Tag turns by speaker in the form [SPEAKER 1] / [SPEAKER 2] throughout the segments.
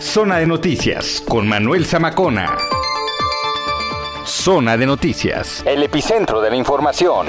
[SPEAKER 1] Zona de Noticias con Manuel Zamacona. Zona de Noticias, el epicentro de la información.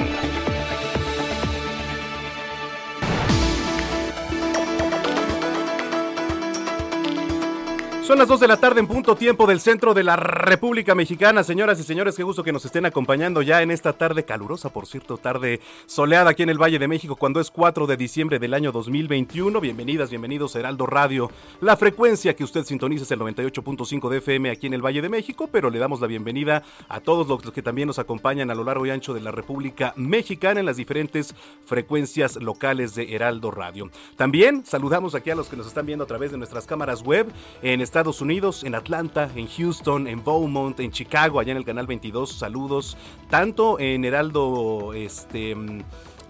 [SPEAKER 2] Son las 2 de la tarde en punto tiempo del centro de la República Mexicana. Señoras y señores, qué gusto que nos estén acompañando ya en esta tarde calurosa, por cierto, tarde soleada aquí en el Valle de México cuando es 4 de diciembre del año 2021. Bienvenidas, bienvenidos a Heraldo Radio. La frecuencia que usted sintoniza es el 98.5 de FM aquí en el Valle de México, pero le damos la bienvenida a todos los que también nos acompañan a lo largo y ancho de la República Mexicana en las diferentes frecuencias locales de Heraldo Radio. También saludamos aquí a los que nos están viendo a través de nuestras cámaras web en esta Estados Unidos, en Atlanta, en Houston, en Beaumont, en Chicago, allá en el canal 22. Saludos, tanto en Heraldo este,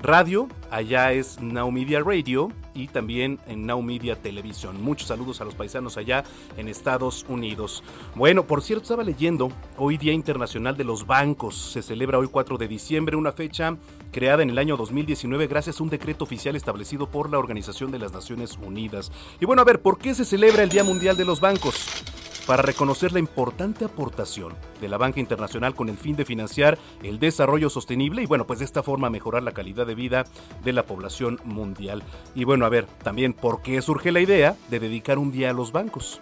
[SPEAKER 2] Radio, allá es Now Media Radio y también en Now Media Televisión. Muchos saludos a los paisanos allá en Estados Unidos. Bueno, por cierto, estaba leyendo, hoy Día Internacional de los Bancos, se celebra hoy 4 de diciembre, una fecha creada en el año 2019 gracias a un decreto oficial establecido por la Organización de las Naciones Unidas. Y bueno, a ver, ¿por qué se celebra el Día Mundial de los Bancos? Para reconocer la importante aportación de la banca internacional con el fin de financiar el desarrollo sostenible y bueno, pues de esta forma mejorar la calidad de vida de la población mundial. Y bueno, a ver, también por qué surge la idea de dedicar un día a los bancos.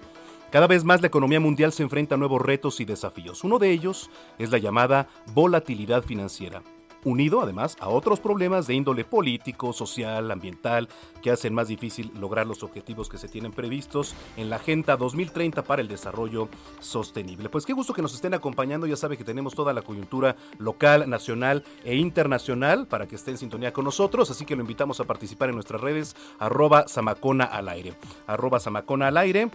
[SPEAKER 2] Cada vez más la economía mundial se enfrenta a nuevos retos y desafíos. Uno de ellos es la llamada volatilidad financiera unido además a otros problemas de índole político, social, ambiental, que hacen más difícil lograr los objetivos que se tienen previstos en la Agenda 2030 para el Desarrollo Sostenible. Pues qué gusto que nos estén acompañando, ya sabe que tenemos toda la coyuntura local, nacional e internacional para que esté en sintonía con nosotros, así que lo invitamos a participar en nuestras redes arroba Samacona al aire, arroba Samacona al aire.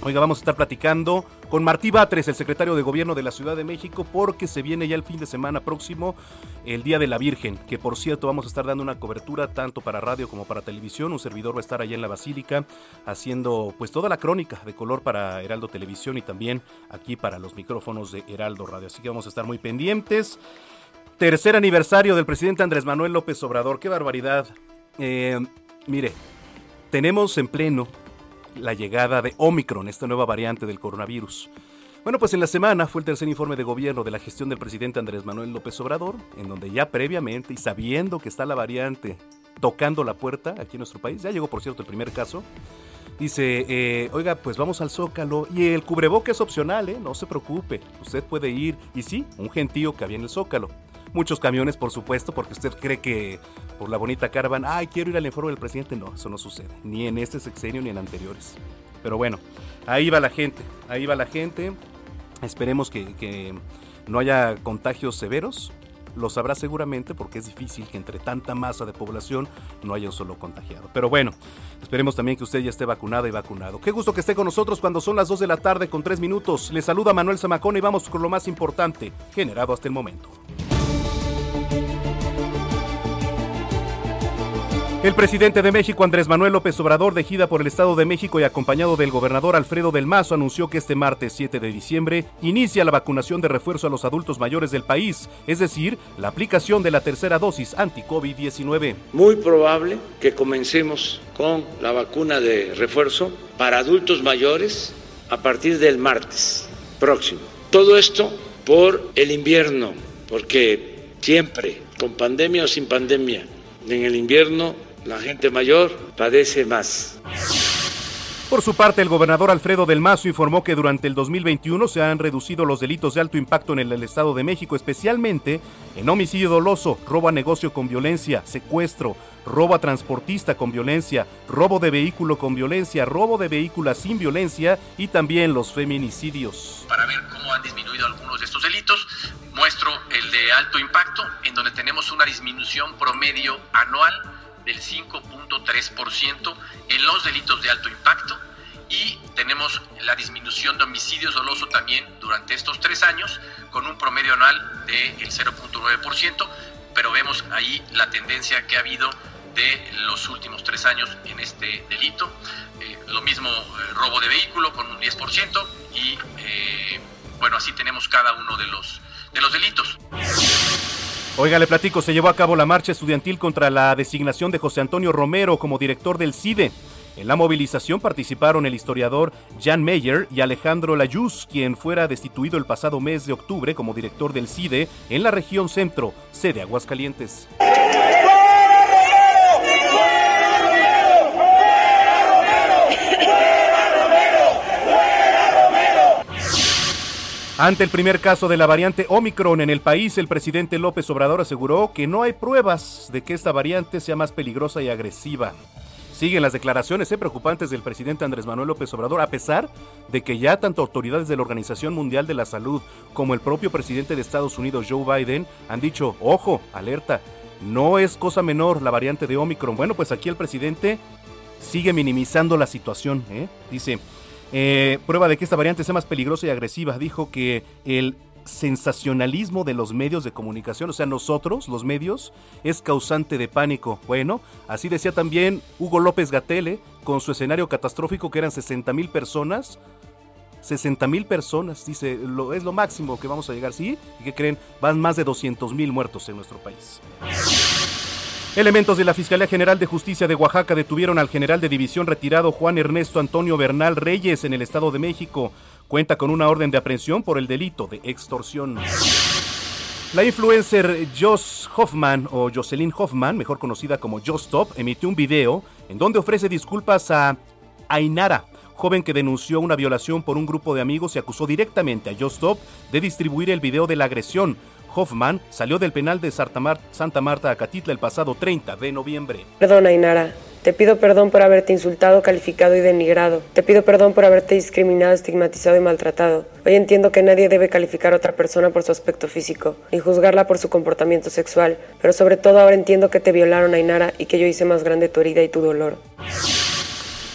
[SPEAKER 2] Oiga, vamos a estar platicando con Martí Batres, el secretario de Gobierno de la Ciudad de México, porque se viene ya el fin de semana próximo, el Día de la Virgen, que por cierto vamos a estar dando una cobertura tanto para radio como para televisión. Un servidor va a estar allá en la Basílica haciendo pues toda la crónica de color para Heraldo Televisión y también aquí para los micrófonos de Heraldo Radio. Así que vamos a estar muy pendientes. Tercer aniversario del presidente Andrés Manuel López Obrador. ¡Qué barbaridad! Eh, mire, tenemos en pleno la llegada de Omicron, esta nueva variante del coronavirus. Bueno, pues en la semana fue el tercer informe de gobierno de la gestión del presidente Andrés Manuel López Obrador, en donde ya previamente y sabiendo que está la variante tocando la puerta aquí en nuestro país, ya llegó por cierto el primer caso, dice, eh, oiga, pues vamos al Zócalo y el cubreboque es opcional, ¿eh? no se preocupe, usted puede ir, y sí, un gentío que había en el Zócalo. Muchos camiones, por supuesto, porque usted cree que por la bonita cara van, ay, quiero ir al informe del presidente. No, eso no sucede, ni en este sexenio ni en anteriores. Pero bueno, ahí va la gente, ahí va la gente. Esperemos que, que no haya contagios severos. Lo sabrá seguramente porque es difícil que entre tanta masa de población no haya un solo contagiado. Pero bueno, esperemos también que usted ya esté vacunada y vacunado. Qué gusto que esté con nosotros cuando son las 2 de la tarde con 3 minutos. Le saluda Manuel Zamacón y vamos con lo más importante generado hasta el momento. El presidente de México, Andrés Manuel López Obrador, de por el Estado de México y acompañado del gobernador Alfredo del Mazo, anunció que este martes 7 de diciembre inicia la vacunación de refuerzo a los adultos mayores del país, es decir, la aplicación de la tercera dosis anti-COVID-19.
[SPEAKER 3] Muy probable que comencemos con la vacuna de refuerzo para adultos mayores a partir del martes próximo. Todo esto por el invierno, porque siempre, con pandemia o sin pandemia, en el invierno la gente mayor padece más.
[SPEAKER 2] Por su parte, el gobernador Alfredo del Mazo informó que durante el 2021 se han reducido los delitos de alto impacto en el Estado de México, especialmente en homicidio doloso, robo a negocio con violencia, secuestro, robo a transportista con violencia, robo de vehículo con violencia, robo de vehículo sin violencia y también los feminicidios.
[SPEAKER 4] Para ver cómo han disminuido algunos de estos delitos, muestro el de alto impacto, en donde tenemos una disminución promedio anual del 5.3% en los delitos de alto impacto y tenemos la disminución de homicidios doloso también durante estos tres años con un promedio anual del 0.9%, pero vemos ahí la tendencia que ha habido de los últimos tres años en este delito. Eh, lo mismo eh, robo de vehículo con un 10% y eh, bueno, así tenemos cada uno de los, de los delitos.
[SPEAKER 2] Oiga, le platico, se llevó a cabo la marcha estudiantil contra la designación de José Antonio Romero como director del CIDE. En la movilización participaron el historiador Jan Meyer y Alejandro Layuz, quien fuera destituido el pasado mes de octubre como director del CIDE en la región centro, sede Aguascalientes. Ante el primer caso de la variante Omicron en el país, el presidente López Obrador aseguró que no hay pruebas de que esta variante sea más peligrosa y agresiva. Siguen las declaraciones eh, preocupantes del presidente Andrés Manuel López Obrador, a pesar de que ya tanto autoridades de la Organización Mundial de la Salud como el propio presidente de Estados Unidos, Joe Biden, han dicho, ojo, alerta, no es cosa menor la variante de Omicron. Bueno, pues aquí el presidente sigue minimizando la situación. ¿eh? Dice, eh, prueba de que esta variante sea más peligrosa y agresiva. Dijo que el sensacionalismo de los medios de comunicación, o sea, nosotros, los medios, es causante de pánico. Bueno, así decía también Hugo López Gatele, con su escenario catastrófico que eran 60 mil personas. 60 mil personas, dice, lo, es lo máximo que vamos a llegar, ¿sí? ¿Y que creen? Van más de 200 mil muertos en nuestro país. Elementos de la Fiscalía General de Justicia de Oaxaca detuvieron al general de división retirado Juan Ernesto Antonio Bernal Reyes en el Estado de México. Cuenta con una orden de aprehensión por el delito de extorsión. La influencer Joss Hoffman o Jocelyn Hoffman, mejor conocida como Top, emitió un video en donde ofrece disculpas a Ainara, joven que denunció una violación por un grupo de amigos y acusó directamente a Top de distribuir el video de la agresión. Hoffman salió del penal de Santa, Marta, Acatitla el pasado 30 de noviembre.
[SPEAKER 5] Perdona, Inara. Te pido perdón por haberte insultado, calificado y denigrado. Te pido perdón por haberte discriminado, estigmatizado y maltratado. Hoy entiendo que nadie debe calificar a otra persona por su aspecto físico, ni juzgarla por su comportamiento sexual, pero sobre todo ahora entiendo que te violaron, Ainara, y que yo hice más grande tu herida y tu dolor.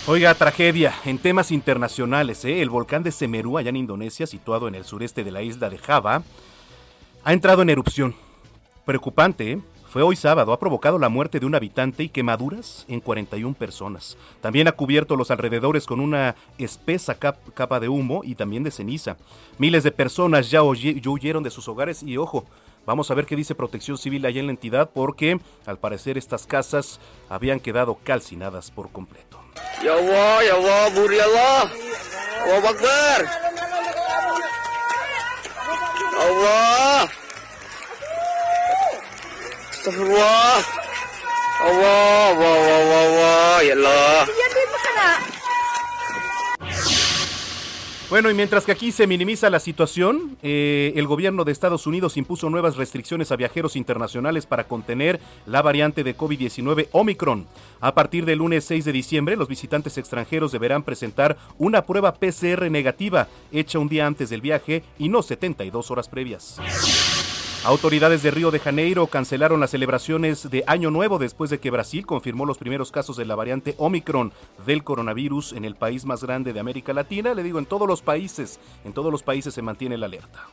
[SPEAKER 2] Oiga, tragedia. En temas internacionales, ¿eh? el volcán de Semeru, allá en Indonesia, situado en el sureste de la isla de Java, ha entrado en erupción. Preocupante, ¿eh? Fue hoy sábado, ha provocado la muerte de un habitante y quemaduras en 41 personas. También ha cubierto los alrededores con una espesa capa de humo y también de ceniza. Miles de personas ya, huyeron de sus hogares y ojo, Vamos a ver qué dice Protección Civil allá en la entidad porque al parecer estas casas habían quedado calcinadas por completo. 啊
[SPEAKER 5] 我这是我。啊我我我我我赢了
[SPEAKER 2] Bueno, y mientras que aquí se minimiza la situación, eh, el gobierno de Estados Unidos impuso nuevas restricciones a viajeros internacionales para contener la variante de COVID-19 Omicron. A partir del lunes 6 de diciembre, los visitantes extranjeros deberán presentar una prueba PCR negativa hecha un día antes del viaje y no 72 horas previas. Autoridades de Río de Janeiro cancelaron las celebraciones de Año Nuevo después de que Brasil confirmó los primeros casos de la variante Omicron del coronavirus en el país más grande de América Latina. Le digo, en todos los países, en todos los países se mantiene la alerta.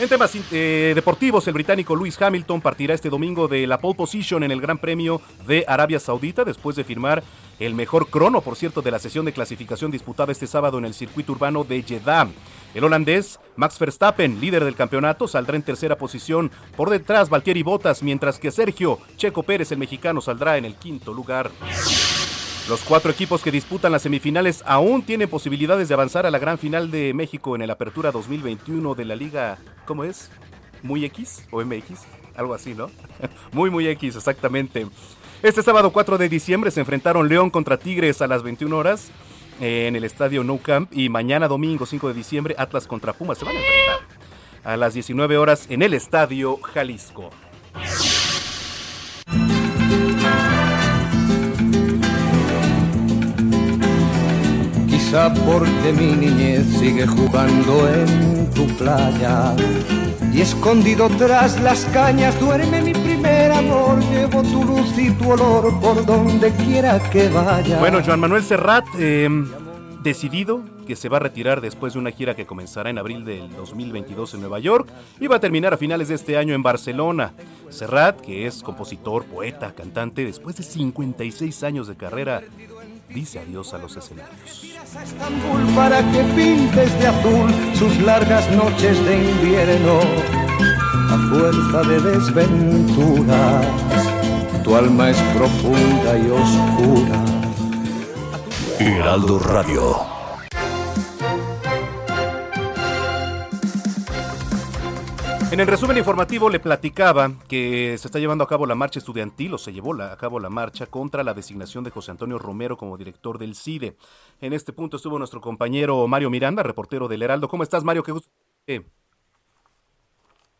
[SPEAKER 2] En temas eh, deportivos, el británico Lewis Hamilton partirá este domingo de la pole position en el Gran Premio de Arabia Saudita después de firmar el mejor crono, por cierto, de la sesión de clasificación disputada este sábado en el circuito urbano de Jeddah. El holandés Max Verstappen, líder del campeonato, saldrá en tercera posición. Por detrás, Valtieri Bottas, mientras que Sergio Checo Pérez, el mexicano, saldrá en el quinto lugar. Los cuatro equipos que disputan las semifinales aún tienen posibilidades de avanzar a la gran final de México en el Apertura 2021 de la Liga, ¿cómo es? ¿Muy X o MX? Algo así, ¿no? muy, muy X, exactamente. Este sábado 4 de diciembre se enfrentaron León contra Tigres a las 21 horas en el estadio No Camp y mañana domingo 5 de diciembre Atlas contra Pumas se van a enfrentar a las 19 horas en el estadio Jalisco.
[SPEAKER 6] Quizá porque mi niñez sigue jugando en tu playa y escondido tras las cañas duerme mi primer amor. Llevo tu luz y tu olor por donde quiera que vaya.
[SPEAKER 2] Bueno, Joan Manuel Serrat, eh, decidido que se va a retirar después de una gira que comenzará en abril del 2022 en Nueva York y va a terminar a finales de este año en Barcelona. Serrat, que es compositor, poeta, cantante, después de 56 años de carrera, dice adiós a los escenarios.
[SPEAKER 6] Para que pintes de azul sus largas noches de invierno a fuerza de desventuras. Tu alma es profunda y oscura.
[SPEAKER 1] Heraldo Radio.
[SPEAKER 2] En el resumen informativo le platicaba que se está llevando a cabo la marcha estudiantil o se llevó a cabo la marcha contra la designación de José Antonio Romero como director del CIDE. En este punto estuvo nuestro compañero Mario Miranda, reportero del Heraldo. ¿Cómo estás, Mario? Qué gusto.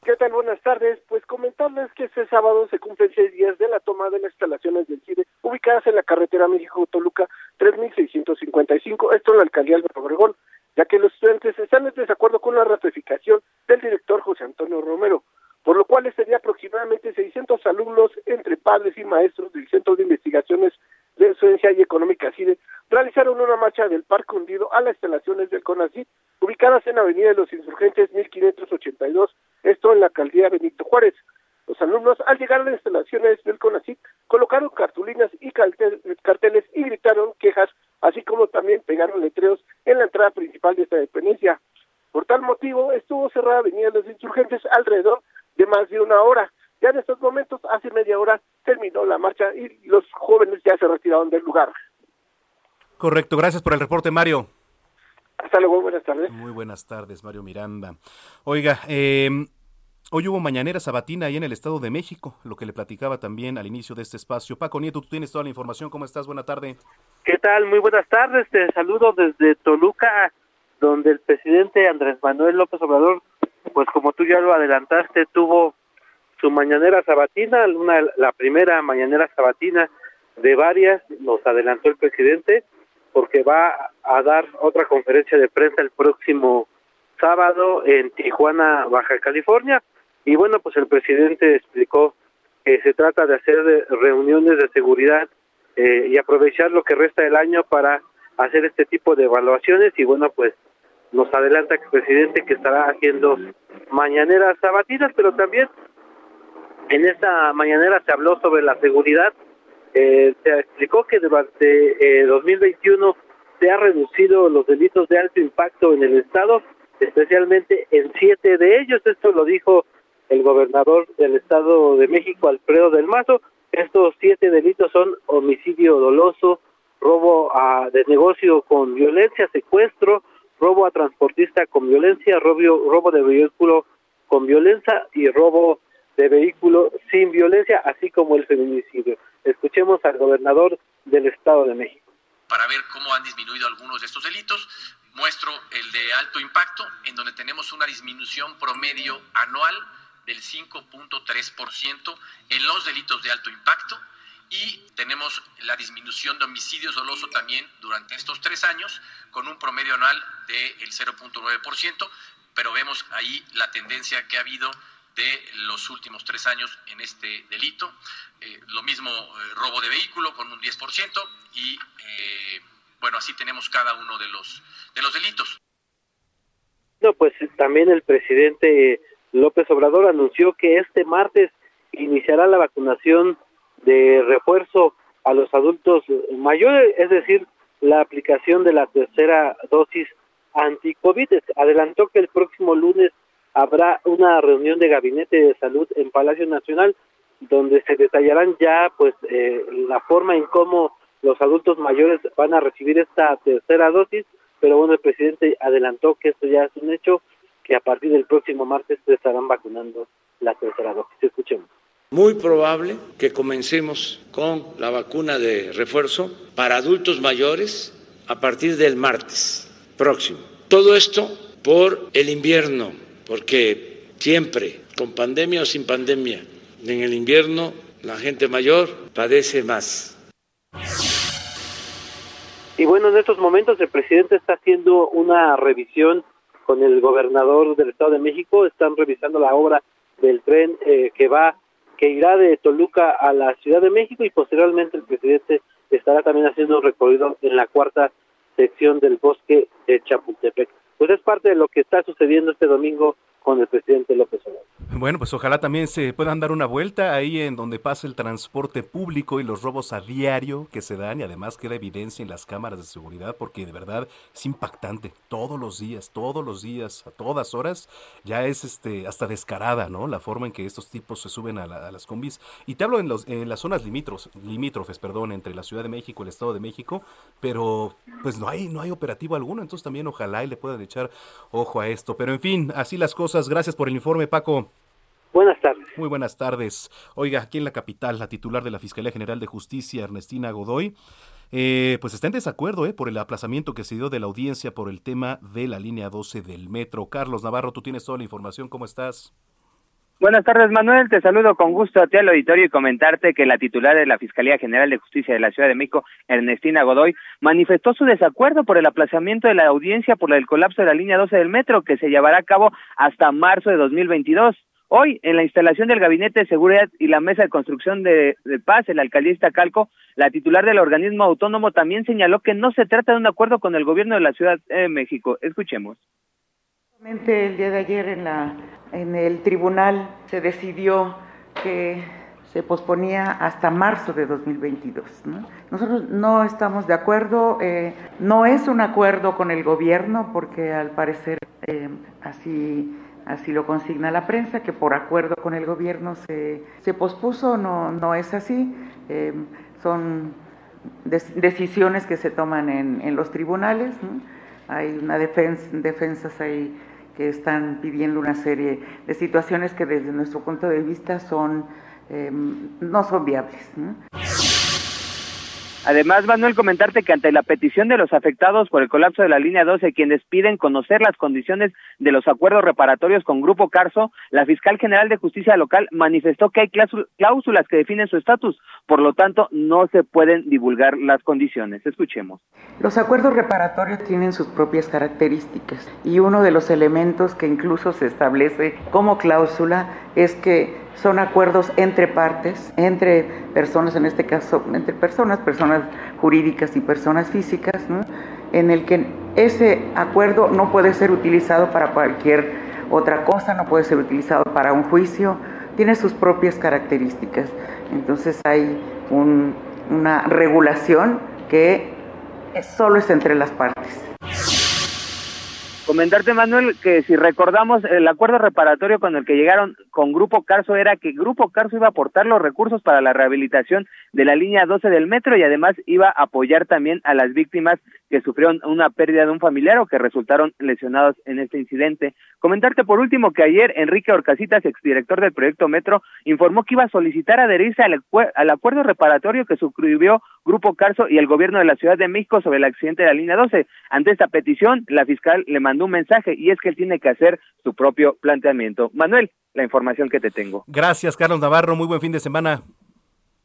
[SPEAKER 7] ¿Qué tal? Buenas tardes. Pues comentarles que este sábado se cumplen seis días de la toma de las instalaciones del CIDE ubicadas en la carretera México-Toluca 3655, esto en la alcaldía Álvaro Obregón ya que los estudiantes están en desacuerdo con la ratificación del director José Antonio Romero, por lo cual sería aproximadamente 600 alumnos entre padres y maestros del Centro de Investigaciones de Docencia y Económica CIDE realizaron una marcha del Parque Hundido a las instalaciones del CONACYT ubicadas en Avenida de los Insurgentes 1582, esto en la alcaldía Benito Juárez. Los alumnos, al llegar a las instalaciones del CONACYT, colocaron cartulinas y carteles y gritaron quejas, así como también pegaron letreros en la entrada principal de esta dependencia. Por tal motivo, estuvo cerrada Avenida de los Insurgentes alrededor de más de una hora. Ya en estos momentos, hace media hora, terminó la marcha y los jóvenes ya se retiraron del lugar.
[SPEAKER 2] Correcto, gracias por el reporte, Mario.
[SPEAKER 7] Hasta luego, buenas tardes.
[SPEAKER 2] Muy buenas tardes, Mario Miranda. Oiga, eh, Hoy hubo mañanera sabatina ahí en el Estado de México, lo que le platicaba también al inicio de este espacio. Paco Nieto, tú tienes toda la información. ¿Cómo estás? Buena tarde.
[SPEAKER 8] ¿Qué tal? Muy buenas tardes. Te saludo desde Toluca, donde el presidente Andrés Manuel López Obrador, pues como tú ya lo adelantaste, tuvo su mañanera sabatina, una, la primera mañanera sabatina de varias, nos adelantó el presidente, porque va a dar otra conferencia de prensa el próximo sábado en Tijuana, Baja California. Y bueno, pues el presidente explicó que se trata de hacer reuniones de seguridad eh, y aprovechar lo que resta del año para hacer este tipo de evaluaciones y bueno, pues nos adelanta el presidente que estará haciendo mañaneras sabatinas, pero también en esta mañanera se habló sobre la seguridad, eh, se explicó que durante eh, 2021 se ha reducido los delitos de alto impacto en el Estado, especialmente en siete de ellos, esto lo dijo el gobernador del Estado de México, Alfredo del Mazo. Estos siete delitos son homicidio doloso, robo a, de negocio con violencia, secuestro, robo a transportista con violencia, robo, robo de vehículo con violencia y robo de vehículo sin violencia, así como el feminicidio. Escuchemos al gobernador del Estado de México.
[SPEAKER 4] Para ver cómo han disminuido algunos de estos delitos, muestro el de alto impacto, en donde tenemos una disminución promedio anual del 5.3% en los delitos de alto impacto y tenemos la disminución de homicidios doloso también durante estos tres años con un promedio anual del 0.9%, pero vemos ahí la tendencia que ha habido de los últimos tres años en este delito. Eh, lo mismo eh, robo de vehículo con un 10% y eh, bueno, así tenemos cada uno de los, de los delitos.
[SPEAKER 8] No, pues también el presidente López Obrador anunció que este martes iniciará la vacunación de refuerzo a los adultos mayores, es decir, la aplicación de la tercera dosis anti-COVID. Adelantó que el próximo lunes habrá una reunión de gabinete de salud en Palacio Nacional donde se detallarán ya pues eh, la forma en cómo los adultos mayores van a recibir esta tercera dosis, pero bueno, el presidente adelantó que esto ya es un hecho que a partir del próximo martes se estarán vacunando la tercera dosis. Escuchemos.
[SPEAKER 3] Muy probable que comencemos con la vacuna de refuerzo para adultos mayores a partir del martes próximo. Todo esto por el invierno, porque siempre, con pandemia o sin pandemia, en el invierno la gente mayor padece más.
[SPEAKER 8] Y bueno, en estos momentos el presidente está haciendo una revisión con el gobernador del Estado de México, están revisando la obra del tren eh, que va que irá de Toluca a la Ciudad de México y posteriormente el presidente estará también haciendo un recorrido en la cuarta sección del bosque de Chapultepec. Pues es parte de lo que está sucediendo este domingo con el presidente López Obrador.
[SPEAKER 2] Bueno, pues ojalá también se puedan dar una vuelta ahí en donde pasa el transporte público y los robos a diario que se dan y además queda evidencia en las cámaras de seguridad porque de verdad es impactante todos los días, todos los días, a todas horas, ya es este hasta descarada, ¿no? La forma en que estos tipos se suben a, las combis. Y te hablo en, los, en las zonas limítrofes, limítrofes, perdón, entre la Ciudad de México y el Estado de México, pero pues no hay, no hay operativo alguno, entonces también ojalá y le puedan echar ojo a esto. Pero en fin, así las cosas Gracias por el informe, Paco.
[SPEAKER 8] Buenas tardes.
[SPEAKER 2] Muy buenas tardes. Oiga, aquí en la capital, la titular de la Fiscalía General de Justicia, Ernestina Godoy, eh, pues está en desacuerdo eh, por el aplazamiento que se dio de la audiencia por el tema de la línea 12 del metro. Carlos Navarro, tú tienes toda la información. ¿Cómo estás?
[SPEAKER 9] Buenas tardes, Manuel. Te saludo con gusto a ti al auditorio y comentarte que la titular de la Fiscalía General de Justicia de la Ciudad de México, Ernestina Godoy, manifestó su desacuerdo por el aplazamiento de la audiencia por el colapso de la línea 12 del metro que se llevará a cabo hasta marzo de 2022. Hoy, en la instalación del Gabinete de Seguridad y la Mesa de Construcción de, Paz, el alcaldista Calco, la titular del organismo autónomo también señaló que no se trata de un acuerdo con el gobierno de la Ciudad de México. Escuchemos.
[SPEAKER 10] El día de ayer en, la, en el tribunal se decidió que se posponía hasta marzo de 2022. Nosotros no estamos de acuerdo, eh, no es un acuerdo con el gobierno porque al parecer eh, así, así lo consigna la prensa, que por acuerdo con el gobierno se, se pospuso, no, no es así, eh, son decisiones que se toman en, en los tribunales, hay una defensa, defensas ahí que están pidiendo una serie de situaciones que desde nuestro punto de vista son em, no son viables.
[SPEAKER 9] Además, Manuel, comentarte que ante la petición de los afectados por el colapso de la línea 12, quienes piden conocer las condiciones de los acuerdos reparatorios con Grupo Carso, la fiscal general de justicia local manifestó que hay cláusulas que definen su estatus, por lo tanto, no se pueden divulgar las condiciones. Escuchemos.
[SPEAKER 10] Los acuerdos reparatorios tienen sus propias características y uno de los elementos que incluso se establece como cláusula es que son acuerdos entre partes, entre personas, en este caso, entre personas, personas jurídicas y personas físicas, en el que ese acuerdo no puede ser utilizado para cualquier otra cosa, no puede ser utilizado para un juicio, tiene sus propias características. Entonces hay una regulación que solo es entre las partes.
[SPEAKER 9] Comentarte, Manuel, que si recordamos, el acuerdo reparatorio con el que llegaron con Grupo Carso era que Grupo Carso iba a aportar los recursos para la rehabilitación de la línea 12 del metro y además iba a apoyar también a las víctimas que sufrieron una pérdida de un familiar o que resultaron lesionados en este incidente. Comentarte por último que ayer Enrique Orcasitas, exdirector del proyecto Metro, informó que iba a solicitar adherirse al, al acuerdo reparatorio que suscribió Grupo Carso y el gobierno de la Ciudad de México sobre el accidente de la línea 12. Ante esta petición, la fiscal le mandó un mensaje y es que él tiene que hacer su propio planteamiento. Manuel, la información que te tengo.
[SPEAKER 2] Gracias, Carlos Navarro. Muy buen fin de semana.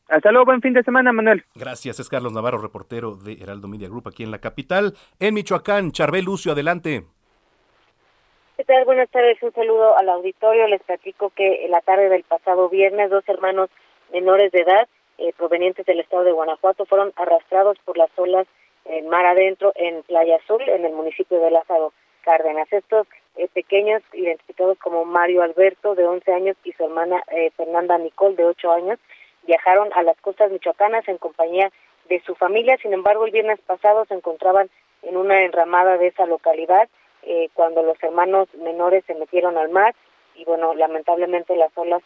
[SPEAKER 9] Hasta luego, buen fin de semana, Manuel.
[SPEAKER 2] Gracias, es Carlos Navarro, reportero de Heraldo Media Group aquí en la capital. En Michoacán, Charbel Lucio, adelante.
[SPEAKER 11] ¿Qué tal? Buenas tardes, un saludo al auditorio. Les platico que en la tarde del pasado viernes, dos hermanos menores de edad eh, provenientes del estado de Guanajuato fueron arrastrados por las olas en mar adentro en Playa Azul, en el municipio de Lázaro Cárdenas. Estos eh, pequeños, identificados como Mario Alberto, de 11 años, y su hermana eh, Fernanda Nicole, de 8 años, viajaron a las costas michoacanas en compañía de su familia. Sin embargo, el viernes pasado se encontraban en una enramada de esa localidad eh, cuando los hermanos menores se metieron al mar y, bueno, lamentablemente las olas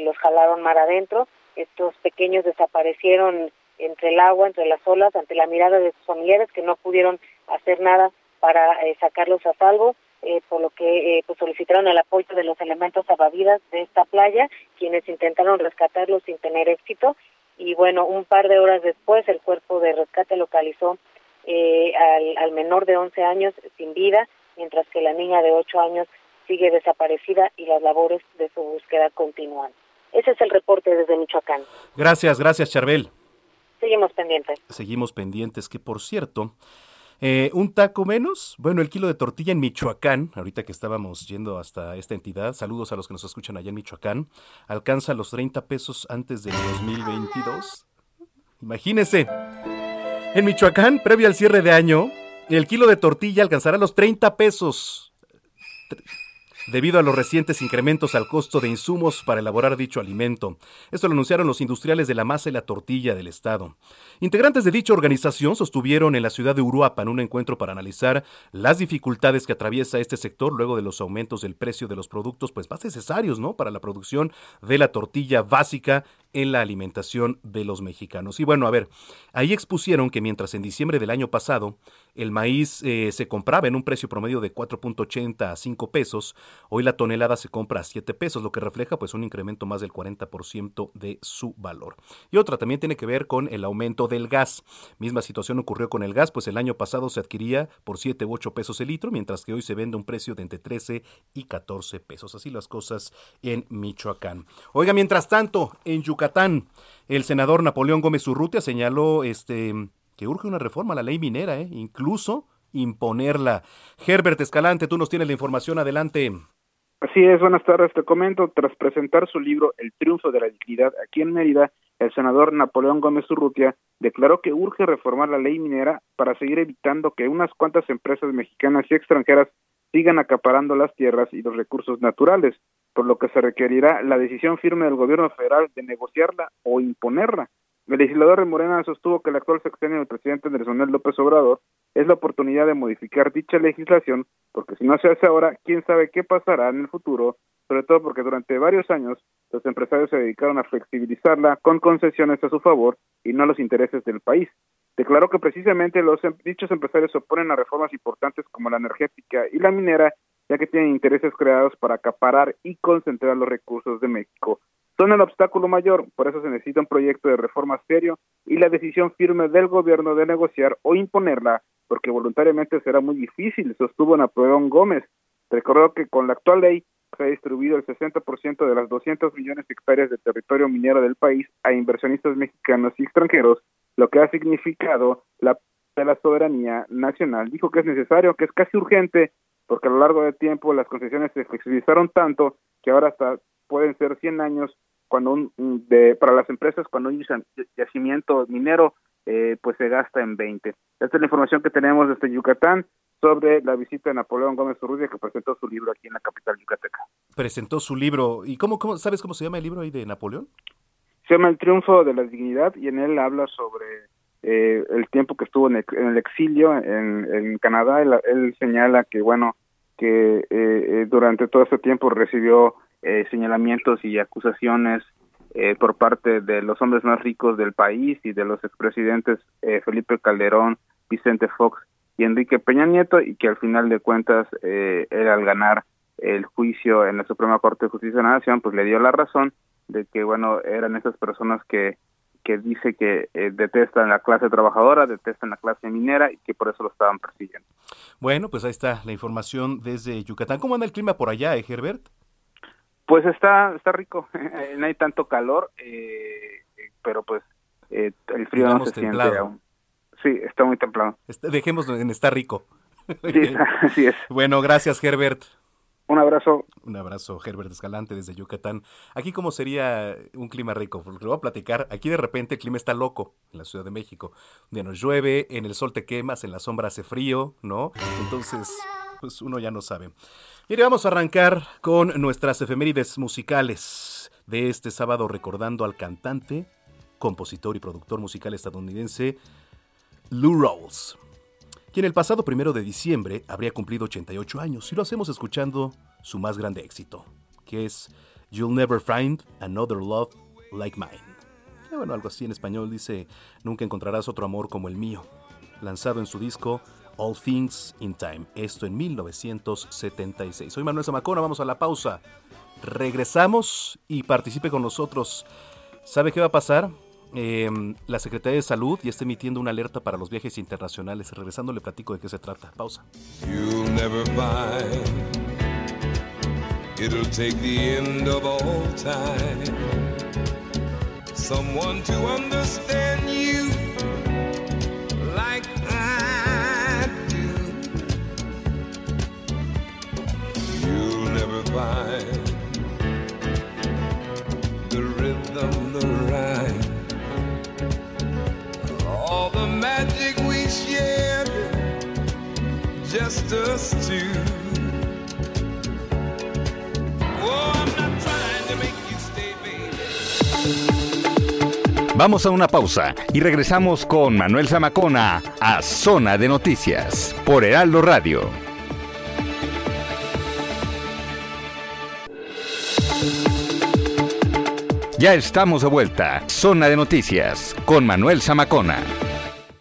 [SPEAKER 11] los jalaron mar adentro. Estos pequeños desaparecieron entre el agua, entre las olas, ante la mirada de sus familiares que no pudieron hacer nada para eh, sacarlos a salvo, eh, por lo que eh, pues solicitaron el apoyo de los elementos salvavidas de esta playa, quienes intentaron rescatarlos sin tener éxito. Y bueno, un par de horas después el cuerpo de rescate localizó al, al menor de 11 años sin vida, mientras que la niña de 8 años sigue desaparecida y las labores de su búsqueda continúan. Ese es el reporte desde Michoacán.
[SPEAKER 2] Gracias, gracias Charbel.
[SPEAKER 11] Seguimos pendientes.
[SPEAKER 2] Seguimos pendientes, que por cierto, Eh, un taco menos, bueno, el kilo de tortilla en Michoacán, ahorita que estábamos yendo hasta esta entidad, saludos a los que nos escuchan allá en Michoacán, alcanza los 30 pesos antes del 2022. Imagínese, en Michoacán, previo al cierre de año, el kilo de tortilla alcanzará los 30 pesos debido a los recientes incrementos al costo de insumos para elaborar dicho alimento. Esto lo anunciaron los industriales de la masa y la tortilla del Estado. Integrantes de dicha organización sostuvieron en la ciudad de Uruapan un encuentro para analizar las dificultades que atraviesa este sector luego de los aumentos del precio de los productos pues más necesarios, ¿no? para la producción de la tortilla básica en la alimentación de los mexicanos. Y bueno, a ver, ahí expusieron que mientras en diciembre del año pasado el maíz eh, se compraba en un precio promedio de 4.80 a 5 pesos, hoy la tonelada se compra a 7 pesos, lo que refleja pues un incremento más del 40% de su valor. Y otra también tiene que ver con el aumento del gas. Misma situación ocurrió con el gas, pues el año pasado se adquiría por 7 u 8 pesos el litro, mientras que hoy se vende un precio de entre 13 y 14 pesos. Así las cosas en Michoacán. Oiga, mientras tanto, en Yucatán, el senador Napoleón Gómez Urrutia señaló este que urge una reforma a la ley minera, ¿eh? incluso imponerla. Herbert Escalante, tú nos tienes la información, adelante.
[SPEAKER 12] Así es, buenas tardes. Te comento, tras presentar su libro El triunfo de la dignidad aquí en Mérida, el senador Napoleón Gómez Urrutia declaró que urge reformar la ley minera para seguir evitando que unas cuantas empresas mexicanas y extranjeras sigan acaparando las tierras y los recursos naturales, por lo que se requerirá la decisión firme del gobierno federal de negociarla o imponerla. El legislador de Morena sostuvo que el actual sexenio del presidente Andrés Manuel López Obrador es la oportunidad de modificar dicha legislación, porque si no se hace ahora, quién sabe qué pasará en el futuro, sobre todo porque durante varios años los empresarios se dedicaron a flexibilizarla con concesiones a su favor y no a los intereses del país. Declaró que precisamente los em, dichos empresarios se oponen a reformas importantes como la energética y la minera, ya que tienen intereses creados para acaparar y concentrar los recursos de México son el obstáculo mayor, por eso se necesita un proyecto de reforma serio y la decisión firme del gobierno de negociar o imponerla, porque voluntariamente será muy difícil, sostuvo Napoleón Gómez. Recordó que con la actual ley se ha distribuido el 60% de las 200 millones de hectáreas de territorio minero del país a inversionistas mexicanos y extranjeros, lo que ha significado la de la soberanía nacional. Dijo que es necesario, que es casi urgente, porque a lo largo del tiempo las concesiones se flexibilizaron tanto que ahora hasta pueden ser 100 años cuando un, de, para las empresas cuando un yacimiento minero eh, pues se gasta en 20. Esta es la información que tenemos desde Yucatán sobre la visita de Napoleón Gómez Urrutia que presentó su libro aquí en la capital yucateca.
[SPEAKER 2] Presentó su libro. ¿Y cómo, cómo sabes cómo se llama el libro ahí de Napoleón?
[SPEAKER 12] Se llama El triunfo de la dignidad y en él habla sobre eh, el tiempo que estuvo en el, exilio en, en Canadá. Él, señala que, bueno, que eh, eh durante todo este tiempo recibió eh, señalamientos y acusaciones eh, por parte de los hombres más ricos del país y de los expresidentes eh, Felipe Calderón, Vicente Fox y Enrique Peña Nieto y que al final de cuentas eh, al ganar el juicio en la Suprema Corte de Justicia de la Nación pues le dio la razón de que bueno eran esas personas que que dice que detestan la clase trabajadora, detestan la clase minera y que por eso lo estaban persiguiendo.
[SPEAKER 2] Bueno, pues ahí está la información desde Yucatán. ¿Cómo anda el clima por allá, eh, Herbert?
[SPEAKER 12] Pues está, está rico, no hay tanto calor, eh, pero pues eh, el frío no se siente aún. Sí, está muy templado.
[SPEAKER 2] dejemos en está rico.
[SPEAKER 12] Sí, así es.
[SPEAKER 2] Bueno, gracias Herbert.
[SPEAKER 12] Un abrazo.
[SPEAKER 2] Un abrazo, Herbert Escalante desde Yucatán. Aquí cómo sería un clima rico, porque lo voy a platicar. Aquí de repente el clima está loco en la Ciudad de México. Un día nos llueve, en el sol te quemas, en la sombra hace frío, ¿no? Entonces, pues uno ya no sabe. Y vamos a arrancar con nuestras efemérides musicales de este sábado recordando al cantante, compositor y productor musical estadounidense Lou Rawls, quien el pasado primero de diciembre habría cumplido 88 años y lo hacemos escuchando su más grande éxito, que es You'll Never Find Another Love Like Mine. bueno, algo así en español dice, nunca encontrarás otro amor como el mío, lanzado en su disco All Things in Time. Esto en 1976. Soy Manuel Zamacona, vamos a la pausa. Regresamos y participe con nosotros. ¿Sabe qué va a pasar? Em, la Secretaría de Salud ya está emitiendo una alerta para los viajes internacionales. Regresando le platico de qué se trata. Pausa. It'll take the end of all time. Someone to understand you.
[SPEAKER 13] find the rhythm, the rhyme, all the magic we shared, just us two.
[SPEAKER 1] Oh, Vamos a una pausa y regresamos con Manuel Zamacona a Zona de Noticias por Heraldo Radio. Ya estamos de vuelta. Zona de Noticias con Manuel Zamacona.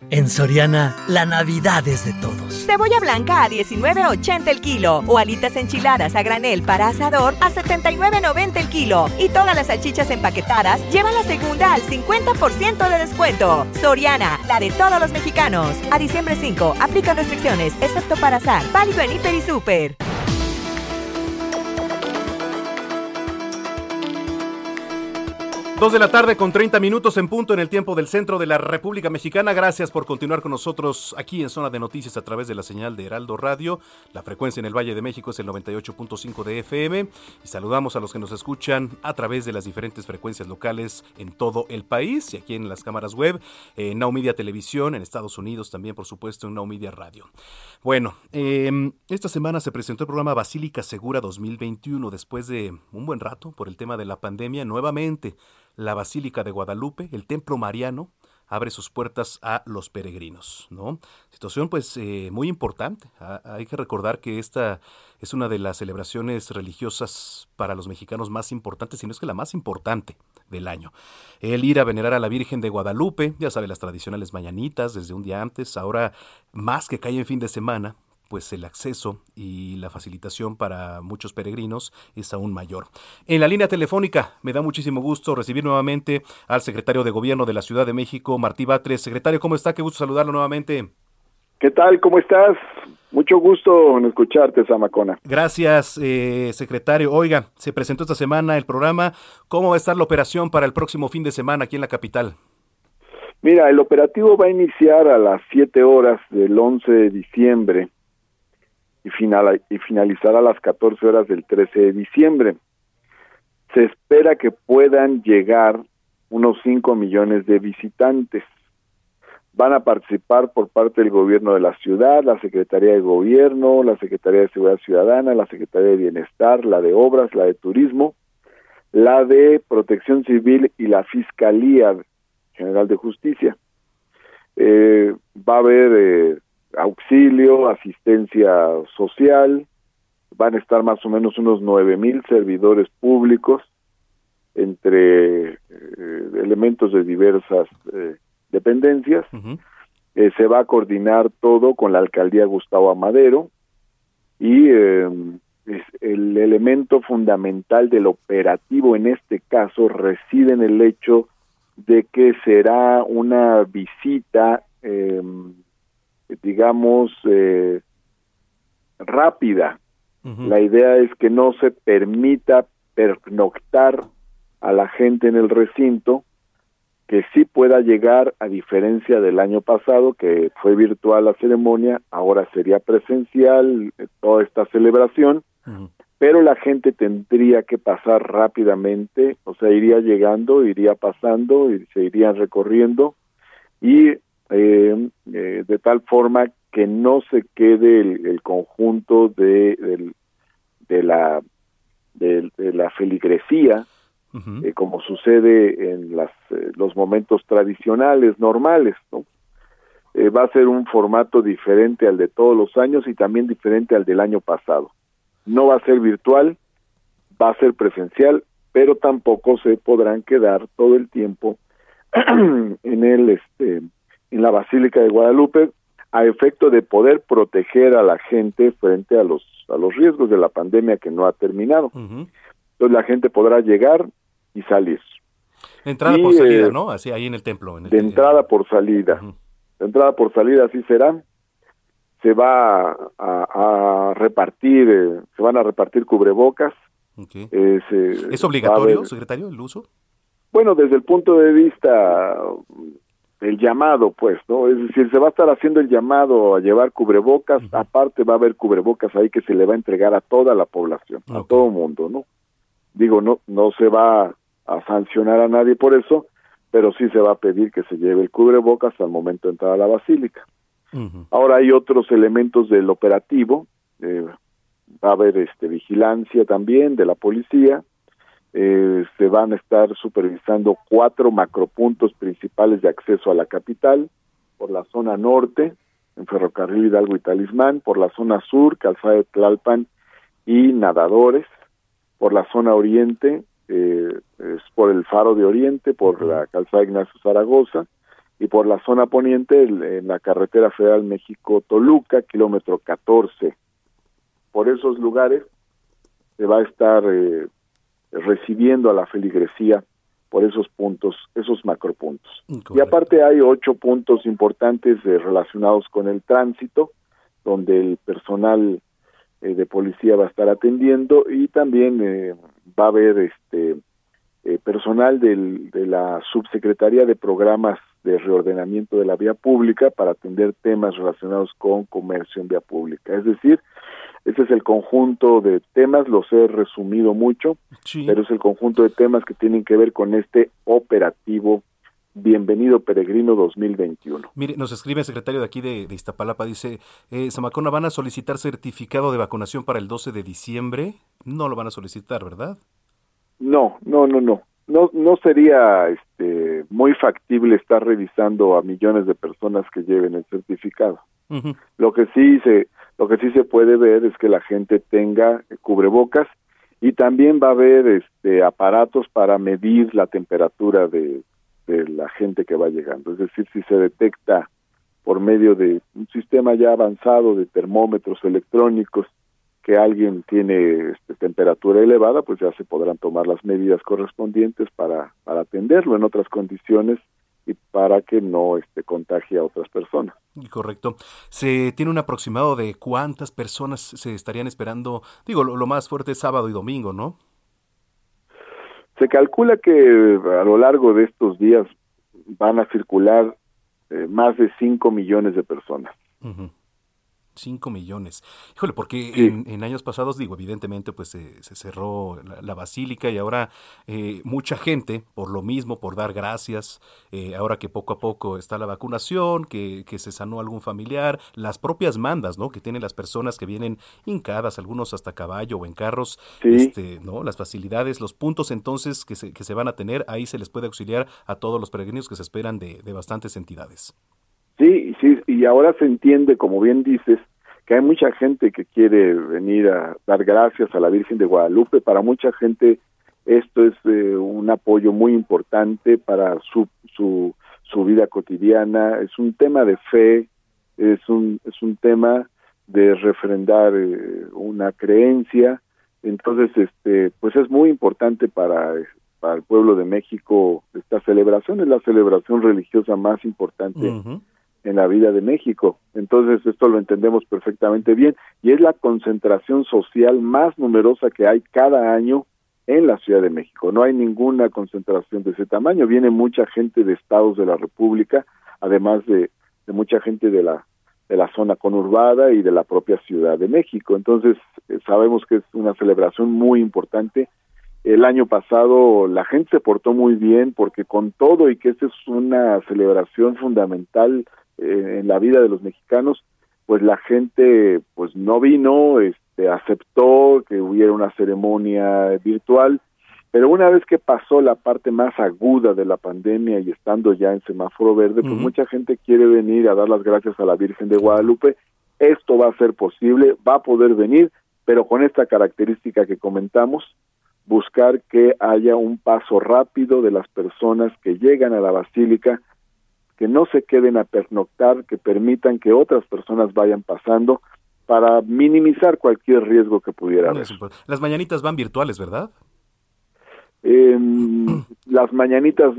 [SPEAKER 14] En Soriana, la Navidad es de todos.
[SPEAKER 15] Cebolla blanca a 19.80 el kilo o alitas enchiladas a granel para asador a 79.90 el kilo y todas las salchichas empaquetadas llevan la segunda al 50% de descuento. Soriana, la de todos los mexicanos. A diciembre 5, aplican restricciones, excepto para azar. Válido en Hiper y Super.
[SPEAKER 2] Dos de la tarde con 30 minutos en punto en el tiempo del centro de la República Mexicana. Gracias por continuar con nosotros aquí en Zona de Noticias a través de la señal de Heraldo Radio. La frecuencia en el Valle de México es el 98.5 de FM. Y saludamos a los que nos escuchan a través de las diferentes frecuencias locales en todo el país y aquí en las cámaras web, en Now Televisión, en Estados Unidos también, por supuesto, en Now Media Radio. Bueno, eh, esta semana se presentó el programa Basílica Segura 2021 después de un buen rato por el tema de la pandemia. Nuevamente, la Basílica de Guadalupe, el Templo Mariano, abre sus puertas a los peregrinos, ¿no? Situación pues eh, muy importante. Ha- hay que recordar que esta es una de las celebraciones religiosas para los mexicanos más importantes, si no es que la más importante del año. El ir a venerar a la Virgen de Guadalupe, ya sabe, las tradicionales mañanitas desde un día antes, ahora más que cae en fin de semana, pues el acceso y la facilitación para muchos peregrinos es aún mayor. En la línea telefónica me da muchísimo gusto recibir nuevamente al secretario de Gobierno de la Ciudad de México, Martí Batres. Secretario, ¿cómo está? Qué gusto saludarlo nuevamente.
[SPEAKER 16] ¿Qué tal? ¿Cómo estás? Mucho gusto en escucharte, Zamacona.
[SPEAKER 2] Gracias, eh, secretario. Oiga, se presentó esta semana el programa. ¿Cómo va a estar la operación para el próximo fin de semana aquí en la capital?
[SPEAKER 16] Mira, el operativo va a iniciar a las 7 horas del 11 de diciembre y, final, finalizará a las 14 horas del 13 de diciembre. Se espera que puedan llegar unos 5 millones de visitantes. Van a participar por parte del gobierno de la ciudad, la Secretaría de Gobierno, la Secretaría de Seguridad Ciudadana, la Secretaría de Bienestar, la de Obras, la de Turismo, la de Protección Civil y la Fiscalía General de Justicia. Eh, va a haber eh, auxilio, asistencia social, van a estar más o menos unos nueve mil servidores públicos entre eh, elementos de diversas eh, dependencias. Eh, se va a coordinar todo con la alcaldía Gustavo Amadero y eh, es el elemento fundamental del operativo en este caso reside en el hecho de que será una visita, eh, digamos, eh, rápida. La idea es que no se permita pernoctar a la gente en el recinto, que sí pueda llegar, a diferencia del año pasado, que fue virtual la ceremonia, ahora sería presencial eh, toda esta celebración, pero la gente tendría que pasar rápidamente, o sea, iría llegando, iría pasando y se irían recorriendo y eh, eh, de tal forma que no se quede el, el conjunto de, del- de la de, de la feligresía eh, como sucede en las, eh, los momentos tradicionales normales, ¿no? Va a ser un formato diferente al de todos los años y también diferente al del año pasado. No va a ser virtual, va a ser presencial, pero tampoco se podrán quedar todo el tiempo en el este en la Basílica de Guadalupe a efecto de poder proteger a la gente frente a los a los riesgos de la pandemia que no ha terminado. Entonces la gente podrá llegar y salir.
[SPEAKER 2] Entrada
[SPEAKER 16] Y,
[SPEAKER 2] por salida,
[SPEAKER 16] eh,
[SPEAKER 2] ¿no? Así ahí en el templo. En el
[SPEAKER 16] De entrada por salida. De entrada por salida así será. Se va a, a repartir, eh, se van a repartir cubrebocas. Eh, se-
[SPEAKER 2] ¿Es obligatorio, secretario, el uso?
[SPEAKER 16] bueno, desde el punto de vista el llamado, pues, ¿no? Es decir, se va a estar haciendo el llamado a llevar cubrebocas, aparte va a haber cubrebocas ahí que se le va a entregar a toda la población, a todo mundo, ¿no? Digo, no no se va a sancionar a nadie por eso, pero sí se va a pedir que se lleve el cubrebocas al momento de entrar a la basílica. Ahora hay otros elementos del operativo, eh, va a haber este vigilancia también de la policía, eh, se van a estar supervisando cuatro macropuntos principales de acceso a la capital, por la zona norte, en Ferrocarril Hidalgo y Talismán, por la zona sur, Calzada de Tlalpan y Nadadores, por la zona oriente, eh, es por el Faro de Oriente, por la Calzada Ignacio Zaragoza, y por la zona poniente, en la carretera federal México-Toluca, kilómetro 14. Por esos lugares se va a estar eh, recibiendo a la feligresía por esos puntos, esos macropuntos. Y aparte hay ocho puntos importantes eh, relacionados con el tránsito, donde el personal eh, de policía va a estar atendiendo y también eh, va a haber este personal del, de la subsecretaría de programas de reordenamiento de la vía pública para atender temas relacionados con comercio en vía pública. Es decir, ese es el conjunto de temas, los he resumido mucho, pero es el conjunto de temas que tienen que ver con este operativo Bienvenido Peregrino 2021.
[SPEAKER 2] Mire, nos escribe el secretario de aquí de, Iztapalapa, dice, eh, Samacona, ¿van a solicitar certificado de vacunación para el 12 de diciembre? No lo van a solicitar, ¿verdad?
[SPEAKER 16] No, no, no, no. No, no sería este, muy factible estar revisando a millones de personas que lleven el certificado. Lo que sí se lo que sí se puede ver es que la gente tenga cubrebocas y también va a haber este aparatos para medir la temperatura de, de la gente que va llegando. Es decir, si se detecta por medio de un sistema ya avanzado de termómetros electrónicos que alguien tiene este, temperatura elevada, pues ya se podrán tomar las medidas correspondientes para, para atenderlo en otras condiciones y para que no este, contagie a otras personas.
[SPEAKER 2] Correcto. ¿Se tiene un aproximado de cuántas personas se estarían esperando? Digo, lo, más fuerte es sábado y domingo, ¿no?
[SPEAKER 16] Se calcula que a lo largo de estos días van a circular eh, más de 5 millones de personas.
[SPEAKER 2] 5 millones. Híjole, porque en, años pasados, digo, evidentemente, pues se cerró la, basílica y ahora eh, mucha gente, por lo mismo, por dar gracias, eh, ahora que poco a poco está la vacunación, que, que, se sanó algún familiar, las propias mandas, ¿no? Que tienen las personas que vienen hincadas, algunos hasta caballo o en carros, este, ¿no? Las facilidades, los puntos entonces que se, que se van a tener, ahí se les puede auxiliar a todos los peregrinos que se esperan de, de bastantes entidades.
[SPEAKER 16] Y ahora se entiende, como bien dices, que hay mucha gente que quiere venir a dar gracias a la Virgen de Guadalupe. Para mucha gente esto es eh, un apoyo muy importante para su, su, su vida cotidiana. Es un tema de fe, es un, es un tema de refrendar eh, una creencia. Entonces, este, pues es muy importante para, para el pueblo de México esta celebración. Es la celebración religiosa más importante en la vida de México. Entonces, esto lo entendemos perfectamente bien y es la concentración social más numerosa que hay cada año en la Ciudad de México. No hay ninguna concentración de ese tamaño. Viene mucha gente de estados de la República, además de, de mucha gente de la de la zona conurbada y de la propia Ciudad de México. Entonces, eh, sabemos que es una celebración muy importante. El año pasado la gente se portó muy bien porque con todo y que esta es una celebración fundamental eh, en la vida de los mexicanos, pues la gente pues no vino, este, aceptó que hubiera una ceremonia virtual, pero una vez que pasó la parte más aguda de la pandemia y estando ya en semáforo verde, pues mucha gente quiere venir a dar las gracias a la Virgen de Guadalupe. Esto va a ser posible, va a poder venir, pero con esta característica que comentamos, buscar que haya un paso rápido de las personas que llegan a la basílica que no se queden a pernoctar, que permitan que otras personas vayan pasando para minimizar cualquier riesgo que pudiera haber.
[SPEAKER 2] Las mañanitas van virtuales, ¿verdad?
[SPEAKER 16] las mañanitas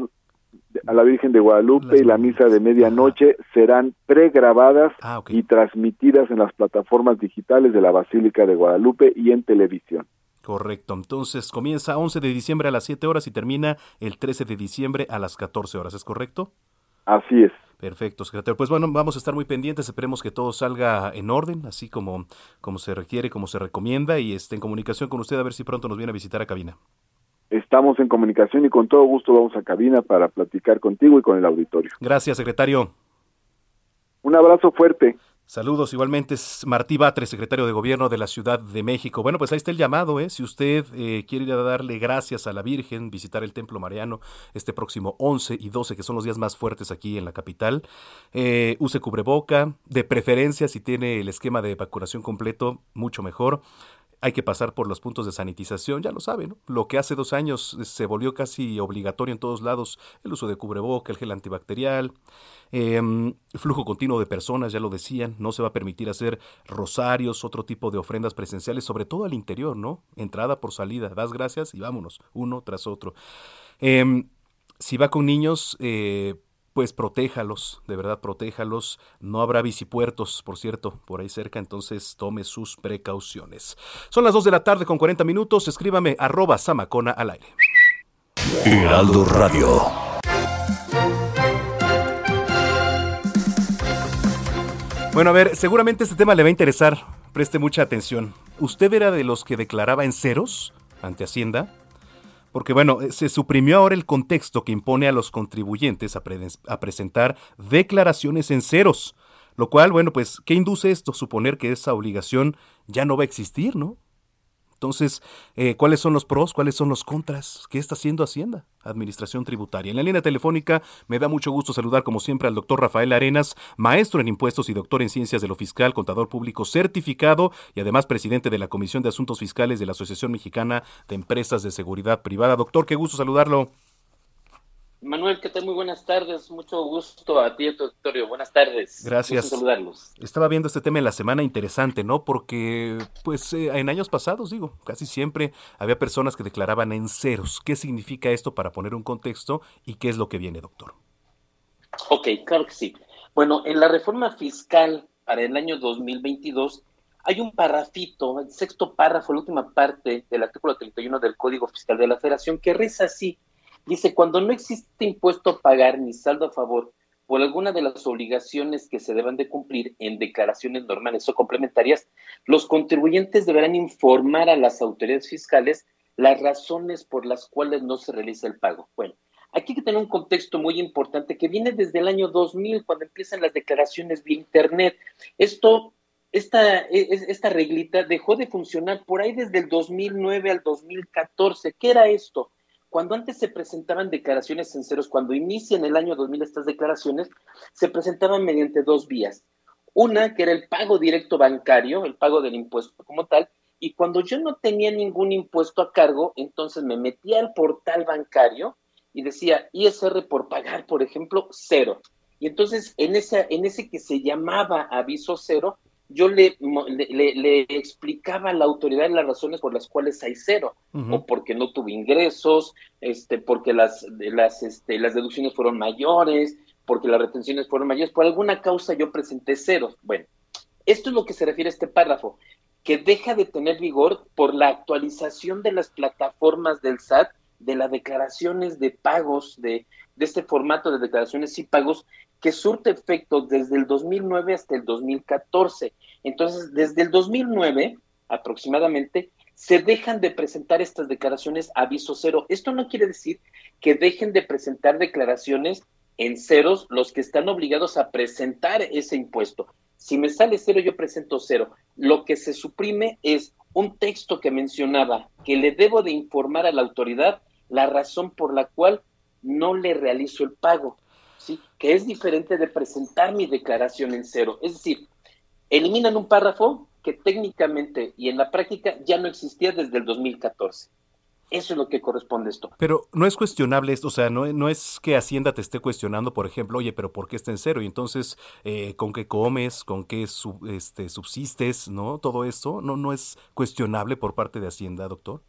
[SPEAKER 16] a la Virgen de Guadalupe y la misa de medianoche serán pregrabadas
[SPEAKER 2] ah,
[SPEAKER 16] y transmitidas en las plataformas digitales de la Basílica de Guadalupe y en televisión.
[SPEAKER 2] Correcto, entonces comienza 11 de diciembre a las 7 horas y termina el 13 de diciembre a las 14 horas, ¿es correcto?
[SPEAKER 16] Así es.
[SPEAKER 2] Perfecto, secretario. Pues bueno, vamos a estar muy pendientes, esperemos que todo salga en orden, así como, como se requiere, como se recomienda, y esté en comunicación con usted a ver si pronto nos viene a visitar a cabina.
[SPEAKER 16] Estamos en comunicación y con todo gusto vamos a cabina para platicar contigo y con el auditorio.
[SPEAKER 2] Gracias, secretario.
[SPEAKER 16] Un abrazo fuerte.
[SPEAKER 2] Saludos, igualmente es Martí Batres, secretario de Gobierno de la Ciudad de México. Bueno, pues ahí está el llamado, ¿eh? Si usted eh, quiere darle gracias a la Virgen, visitar el Templo Mariano este próximo 11 y 12, que son los días más fuertes aquí en la capital, eh, use cubreboca, de preferencia si tiene el esquema de vacunación completo, mucho mejor hay que pasar por los puntos de sanitización, ya lo saben, Lo que hace dos años se volvió casi obligatorio en todos lados, el uso de cubreboca, el gel antibacterial, em, flujo continuo de personas, ya lo decían, no se va a permitir hacer rosarios, otro tipo de ofrendas presenciales, sobre todo al interior, ¿no? Entrada por salida, das gracias y vámonos, uno tras otro. Em, si va con niños, eh, pues protéjalos, de verdad protéjalos. No habrá bicipuertos, por cierto, por ahí cerca, entonces tome sus precauciones. Son las 2 de la tarde con 40 minutos, escríbame arroba samacona al aire.
[SPEAKER 14] Heraldo Radio.
[SPEAKER 2] Bueno, a ver, seguramente este tema le va a interesar. Preste mucha atención. ¿Usted era de los que declaraba en ceros ante Hacienda? Porque bueno, eh, se suprimió ahora el contexto que impone a los contribuyentes a, a, presentar declaraciones en ceros, lo cual, bueno, pues, ¿qué induce esto? Suponer que esa obligación ya no va a existir, ¿no? Entonces, eh, ¿cuáles son los pros? ¿Cuáles son los contras? ¿Qué está haciendo Hacienda? Administración Tributaria. En la línea telefónica me da mucho gusto saludar, como siempre, al doctor Rafael Arenas, maestro en impuestos y doctor en ciencias de lo fiscal, contador público certificado y además presidente de la Comisión de Asuntos Fiscales de la Asociación Mexicana de Empresas de Seguridad Privada. Doctor, qué gusto saludarlo.
[SPEAKER 17] Manuel, ¿qué tal? Muy buenas tardes. Mucho gusto a ti y a tu auditorio. Buenas tardes.
[SPEAKER 2] Gracias.
[SPEAKER 17] saludarlos.
[SPEAKER 2] Estaba viendo este tema en la semana interesante, ¿no? Porque, pues, eh, en años pasados, digo, casi siempre había personas que declaraban en ceros. ¿Qué significa esto para poner un contexto y qué es lo que viene, doctor?
[SPEAKER 17] Ok, claro que sí. Bueno, en la reforma fiscal para el año 2022 hay un parrafito, el sexto párrafo, la última parte del artículo 31 del Código Fiscal de la Federación, que reza así Dice, cuando no existe impuesto a pagar ni saldo a favor por alguna de las obligaciones que se deban de cumplir en declaraciones normales o complementarias, los contribuyentes deberán informar a las autoridades fiscales las razones por las cuales no se realiza el pago. Bueno, aquí hay que tener un contexto muy importante que viene desde el año 2000, cuando empiezan las declaraciones vía Internet. Esto, esta, e, esta reglita dejó de funcionar por ahí desde el 2009 al 2014. ¿Qué era esto? Cuando antes se presentaban declaraciones en ceros, cuando inician el año 2000 estas declaraciones, se presentaban mediante dos vías. Una, que era el pago directo bancario, el pago del impuesto como tal, y cuando yo no tenía ningún impuesto a cargo, entonces me metía al portal bancario y decía ISR por pagar, por ejemplo, cero. Y entonces en ese, en ese que se llamaba aviso cero, yo le, le, explicaba a la autoridad las razones por las cuales hay cero, o porque no tuve ingresos, este, porque las, las, este, las deducciones fueron mayores, porque las retenciones fueron mayores, por alguna causa yo presenté cero. Bueno, esto es lo que se refiere a este párrafo, que deja de tener vigor por la actualización de las plataformas del SAT de las declaraciones de pagos, de, de este formato de declaraciones y pagos que surte efecto desde el 2009 hasta el 2014. Entonces, desde el 2009 aproximadamente, se dejan de presentar estas declaraciones aviso cero. Esto no quiere decir que dejen de presentar declaraciones en ceros los que están obligados a presentar ese impuesto. Si me sale cero, yo presento cero. Lo que se suprime es un texto que mencionaba que le debo de informar a la autoridad la razón por la cual no le realizo el pago que es diferente de presentar mi declaración en cero. Es decir, eliminan un párrafo que técnicamente y en la práctica ya no existía desde el 2014. Eso es lo que corresponde a esto.
[SPEAKER 2] Pero no es cuestionable esto, o sea, no, no es que Hacienda te esté cuestionando, por ejemplo, oye, pero ¿por qué está en cero? Y entonces, eh, ¿con qué comes? ¿Con qué este, subsistes? ¿No? Todo esto no, no es cuestionable por parte de Hacienda, doctor.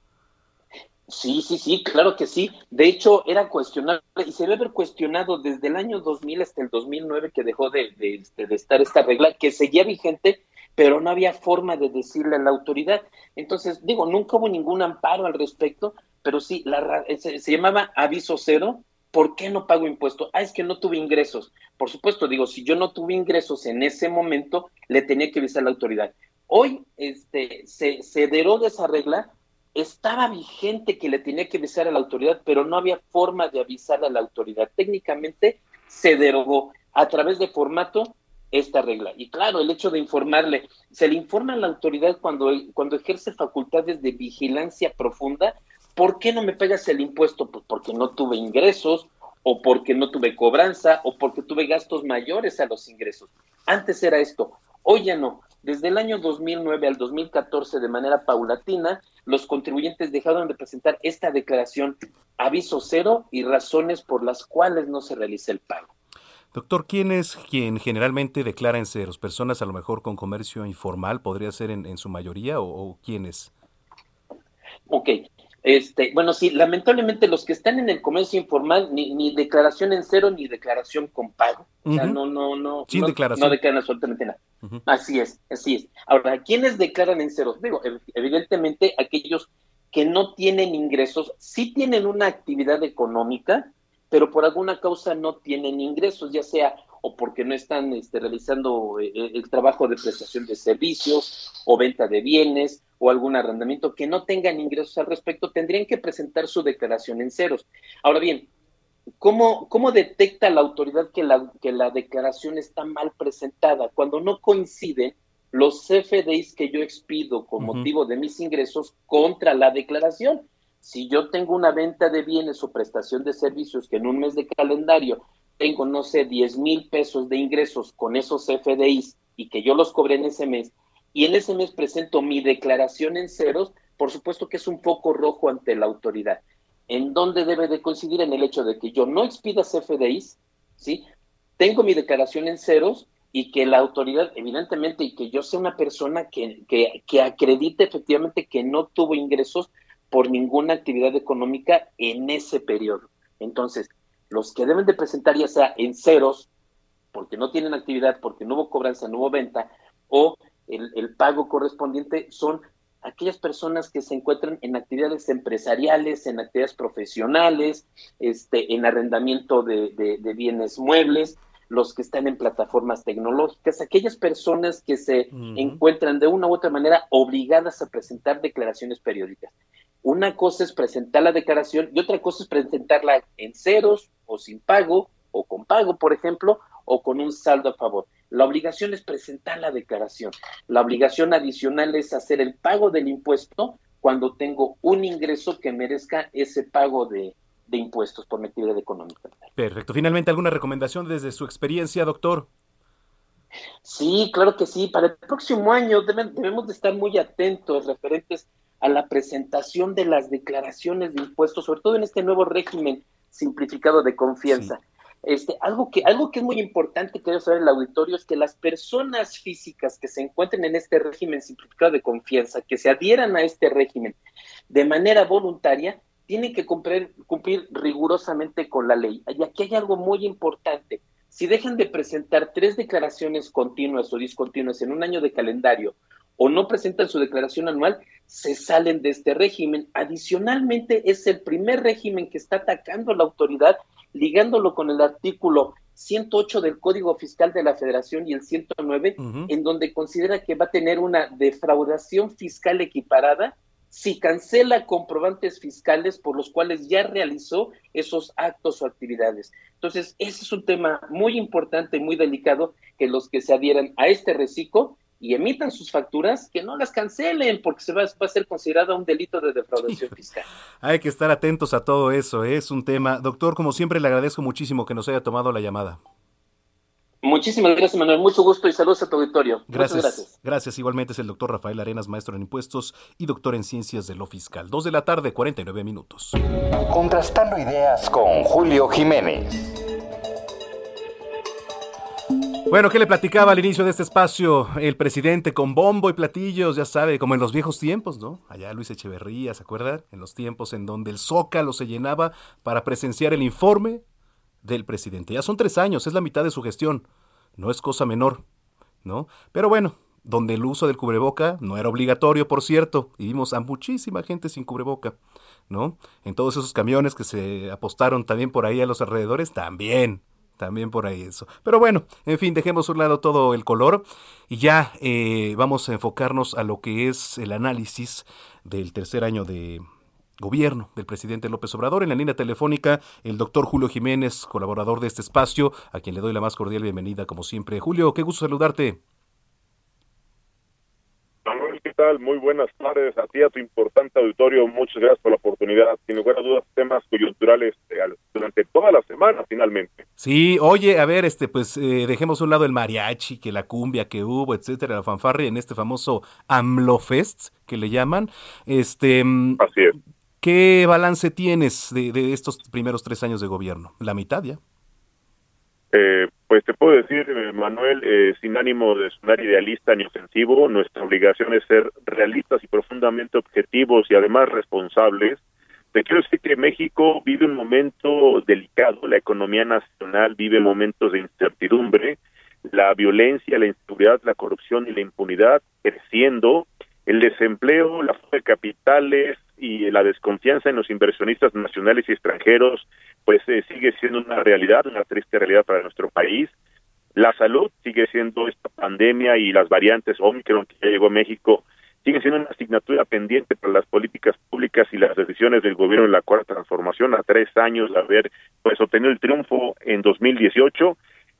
[SPEAKER 17] Sí, sí, sí, claro que sí. De hecho, era cuestionable y se debe haber cuestionado desde el año 2000 hasta el 2009 que dejó de, de, este, de, estar esta regla, que seguía vigente, pero no había forma de decirle a la autoridad. Entonces, digo, nunca hubo ningún amparo al respecto, pero sí, la, se, se llamaba aviso cero. ¿Por qué no pago impuesto? Ah, es que no tuve ingresos. Por supuesto, digo, si yo no tuve ingresos en ese momento, le tenía que avisar a la autoridad. Hoy este, se, se deroga esa regla estaba vigente que le tenía que avisar a la autoridad, pero no había forma de avisar a la autoridad. Técnicamente se derogó a través de formato esta regla. Y claro, el hecho de informarle, se le informa a la autoridad cuando, cuando ejerce facultades de vigilancia profunda, ¿por qué no me pagas el impuesto? Pues porque no tuve ingresos, o porque no tuve cobranza, o porque tuve gastos mayores a los ingresos. Antes era esto, hoy ya no. Desde el año 2009 al 2014, de manera paulatina, los contribuyentes dejaron de presentar esta declaración aviso cero y razones por las cuales no se realiza el pago.
[SPEAKER 2] Doctor, ¿quién es quien generalmente declara en ceros? ¿Personas a lo mejor con comercio informal? ¿Podría ser en, su mayoría o, o quiénes?
[SPEAKER 17] Ok, este, bueno, sí, lamentablemente los que están en el comercio informal, ni, ni declaración en cero ni declaración con pago. O sea, no, no, no.
[SPEAKER 2] Sin
[SPEAKER 17] no,
[SPEAKER 2] declaración.
[SPEAKER 17] No declaran absolutamente nada. Así es, así es. Ahora, ¿quiénes declaran en cero? Digo, evidentemente aquellos que no tienen ingresos, sí tienen una actividad económica, pero por alguna causa no tienen ingresos, ya sea o porque no están este, realizando eh, el trabajo de prestación de servicios o venta de bienes o algún arrendamiento que no tengan ingresos al respecto, tendrían que presentar su declaración en ceros. Ahora bien, ¿cómo, cómo detecta la autoridad que la, que la declaración está mal presentada? Cuando no coinciden los CFDIs que yo expido con motivo de mis ingresos contra la declaración. Si yo tengo una venta de bienes o prestación de servicios que en un mes de calendario tengo, no sé, 10 mil pesos de ingresos con esos FDIs y que yo los cobré en ese mes, y en ese mes presento mi declaración en ceros, por supuesto que es un foco rojo ante la autoridad. ¿En dónde debe de coincidir? En el hecho de que yo no expida FDIs, ¿sí? Tengo mi declaración en ceros y que la autoridad, evidentemente, y que yo sea una persona que, que, que acredite efectivamente que no tuvo ingresos por ninguna actividad económica en ese periodo. Entonces, los que deben de presentar ya sea en ceros, porque no tienen actividad, porque no hubo cobranza, no hubo venta, o el, pago correspondiente son aquellas personas que se encuentran en actividades empresariales, en actividades profesionales, este, en arrendamiento de, bienes muebles, los que están en plataformas tecnológicas, aquellas personas que se encuentran de una u otra manera obligadas a presentar declaraciones periódicas. Una cosa es presentar la declaración y otra cosa es presentarla en ceros o sin pago o con pago, por ejemplo, o con un saldo a favor. La obligación es presentar la declaración. La obligación adicional es hacer el pago del impuesto cuando tengo un ingreso que merezca ese pago de, impuestos por mi actividad económica.
[SPEAKER 2] Perfecto. Finalmente, ¿alguna recomendación desde su experiencia, doctor?
[SPEAKER 17] Sí, claro que sí. Para el próximo año debemos de estar muy atentos referentes a la presentación de las declaraciones de impuestos, sobre todo en este nuevo régimen simplificado de confianza. Este, algo que algo que es muy importante que debe saber el auditorio es que las personas físicas que se encuentren en este régimen simplificado de confianza, que se adhieran a este régimen de manera voluntaria, tienen que cumplir, cumplir rigurosamente con la ley. Y aquí hay algo muy importante. Si dejan de presentar tres declaraciones continuas o discontinuas en un año de calendario o no presentan su declaración anual, se salen de este régimen. Adicionalmente, es el primer régimen que está atacando a la autoridad, ligándolo con el artículo 108 del Código Fiscal de la Federación y el 109, en donde considera que va a tener una defraudación fiscal equiparada si cancela comprobantes fiscales por los cuales ya realizó esos actos o actividades. Entonces, ese es un tema muy importante, muy delicado, que los que se adhieran a este reciclo y emitan sus facturas, que no las cancelen, porque se va, a ser considerado un delito de defraudación fiscal.
[SPEAKER 2] Hay que estar atentos a todo eso, ¿eh? es un tema. Doctor, como siempre, le agradezco muchísimo que nos haya tomado la llamada.
[SPEAKER 17] Muchísimas gracias, Manuel. Mucho gusto y saludos a tu auditorio.
[SPEAKER 2] Gracias.
[SPEAKER 17] gracias.
[SPEAKER 2] Gracias. Igualmente es el doctor Rafael Arenas, maestro en impuestos y doctor en ciencias de lo fiscal. Dos de la tarde, 49 minutos.
[SPEAKER 1] Contrastando ideas con Julio Jiménez.
[SPEAKER 2] Bueno, ¿qué le platicaba al inicio de este espacio el presidente con bombo y platillos, ya sabe, como en los viejos tiempos, ¿no? Allá Luis Echeverría, ¿se acuerdan? En los tiempos en donde el Zócalo se llenaba para presenciar el informe del presidente. Ya son tres años, es la mitad de su gestión. No es cosa menor, ¿no? Pero bueno, donde el uso del cubreboca no era obligatorio, por cierto, y vimos a muchísima gente sin cubreboca, ¿no? En todos esos camiones que se apostaron también por ahí a los alrededores, también, también por ahí eso. Pero bueno, en fin, dejemos a un lado todo el color y ya eh, vamos a enfocarnos a lo que es el análisis del tercer año de, gobierno del presidente López Obrador. En la línea telefónica, el doctor Julio Jiménez, colaborador de este espacio, a quien le doy la más cordial bienvenida, como siempre. Julio, qué gusto saludarte.
[SPEAKER 18] Manuel, ¿qué tal? Muy buenas tardes a ti, a tu importante auditorio. Muchas gracias por la oportunidad. Sin lugar a dudas, temas coyunturales eh, durante toda la semana, finalmente.
[SPEAKER 2] Sí, oye, a ver, este, pues eh, dejemos a un lado el mariachi, que la cumbia que hubo, etcétera, la fanfarria en este famoso AMLOFest que le llaman. Este, mm,
[SPEAKER 18] Así es.
[SPEAKER 2] ¿Qué balance tienes de, de estos primeros tres años de gobierno? La mitad ya.
[SPEAKER 18] Eh, pues te puedo decir, eh, Manuel, eh, sin ánimo de sonar idealista ni ofensivo, nuestra obligación es ser realistas y profundamente objetivos y además responsables. Te quiero decir que México vive un momento delicado, la economía nacional vive momentos de incertidumbre, la violencia, la inseguridad, la corrupción y la impunidad creciendo, el desempleo, la falta de capitales y la desconfianza en los inversionistas nacionales y extranjeros, pues eh, sigue siendo una realidad, una triste realidad para nuestro país. La salud sigue siendo esta pandemia y las variantes Omicron que llegó a México sigue siendo una asignatura pendiente para las políticas públicas y las decisiones del gobierno en la cuarta transformación a tres años de haber pues obtenido el triunfo en 2018.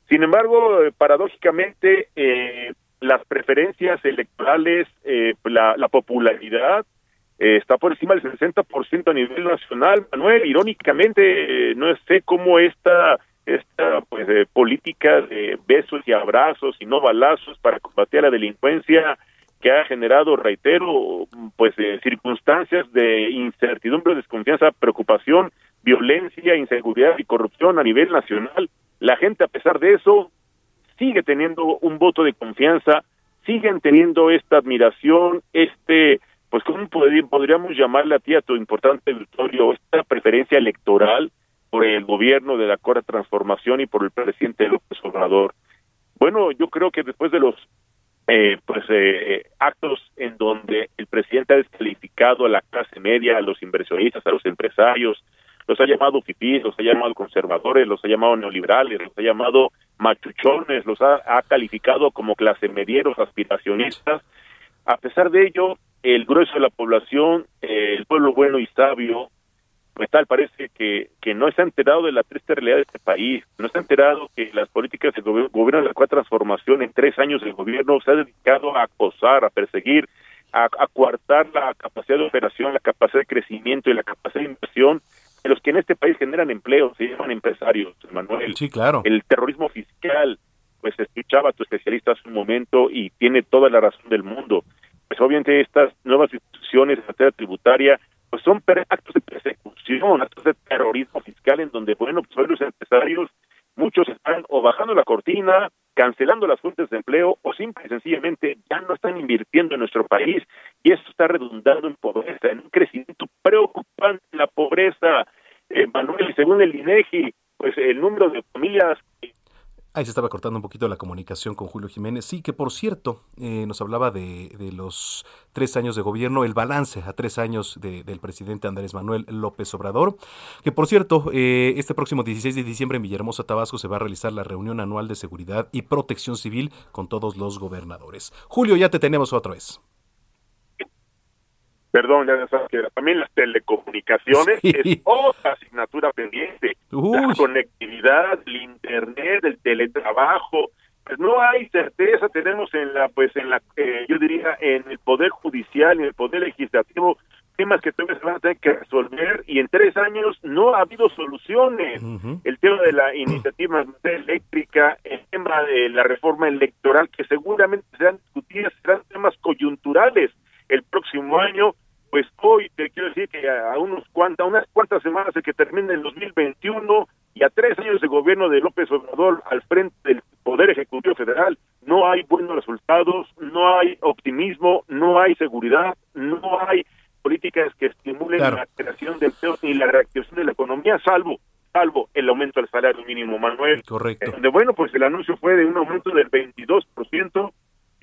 [SPEAKER 18] Sin embargo, eh, paradójicamente, eh, las preferencias electorales, eh, la popularidad eh, está por encima del 60% a nivel nacional. Manuel, irónicamente, eh, no sé cómo esta esta pues eh, política de besos y abrazos y no balazos para combatir la delincuencia que ha generado, reitero, pues eh, circunstancias de incertidumbre, desconfianza, preocupación, violencia, inseguridad y corrupción a nivel nacional. La gente, a pesar de eso, sigue teniendo un voto de confianza, siguen teniendo esta admiración, este, pues, ¿cómo podrí- podríamos llamarle a ti, a tu importante auditorio, esta preferencia electoral por el gobierno de la Cuarta Transformación y por el presidente López Obrador? Bueno, yo creo que después de los eh, pues eh, eh, actos en donde el presidente ha descalificado a la clase media, a los inversionistas, a los empresarios, los ha llamado fifís, los ha llamado conservadores, los ha llamado neoliberales, los ha llamado machuchones, los ha, ha calificado como clase medieros, aspiracionistas. A pesar de ello, el grueso de la población, eh, el pueblo bueno y sabio, pues tal parece que, que no está enterado de la triste realidad de este país, no está enterado que las políticas del gobi- gobierno de la cuarta transformación en tres años del gobierno se ha dedicado a acosar, a perseguir, a, a coartar la capacidad de operación, la capacidad de crecimiento y la capacidad de inversión de los que en este país generan empleo, se llaman empresarios, Manuel.
[SPEAKER 2] Sí, claro.
[SPEAKER 18] El terrorismo fiscal, pues escuchaba a tu especialista hace un momento y tiene toda la razón del mundo. Pues obviamente estas nuevas instituciones en materia tributaria pues son actos de persecución, actos de terrorismo fiscal en donde, bueno, pues hoy los empresarios, muchos están o bajando la cortina, cancelando las fuentes de empleo o simple y sencillamente ya no están invirtiendo en nuestro país y esto está redundando en pobreza, en un crecimiento preocupante en la pobreza. Eh, Manuel, según el INEGI, pues el número de familias
[SPEAKER 2] Ahí se estaba cortando un poquito la comunicación con Julio Jiménez. Sí, que por cierto, eh, nos hablaba de, los tres años de gobierno, el balance a tres años de- del presidente Andrés Manuel López Obrador. Que por cierto, eh, este próximo 16 de diciembre en Villahermosa, Tabasco, se va a realizar la reunión anual de seguridad y protección civil con todos los gobernadores. Julio, ya te tenemos otra vez.
[SPEAKER 18] Perdón, ya sabes que también las telecomunicaciones
[SPEAKER 2] Sí.
[SPEAKER 18] es otra asignatura pendiente. La conectividad, el internet, el teletrabajo. Pues no hay certeza, tenemos en la, pues en la, eh, yo diría, en el Poder Judicial y en el Poder Legislativo temas que todavía se van a tener que resolver y en tres años no ha habido soluciones. El tema de la iniciativa eléctrica, el tema de la reforma electoral, que seguramente serán discutidas, serán temas coyunturales el próximo año, pues hoy te quiero decir que a unos cuantas, unas cuantas semanas de que termine el 2021 y a tres años de gobierno de López Obrador al frente del Poder Ejecutivo Federal, no hay buenos resultados, no hay optimismo, no hay seguridad, no hay políticas que estimulen
[SPEAKER 2] Claro.
[SPEAKER 18] la creación de empleos ni la reactivación de la economía, salvo salvo el aumento del salario mínimo, Manuel.
[SPEAKER 2] Correcto.
[SPEAKER 18] Donde, bueno, pues el anuncio fue de un aumento del 22%,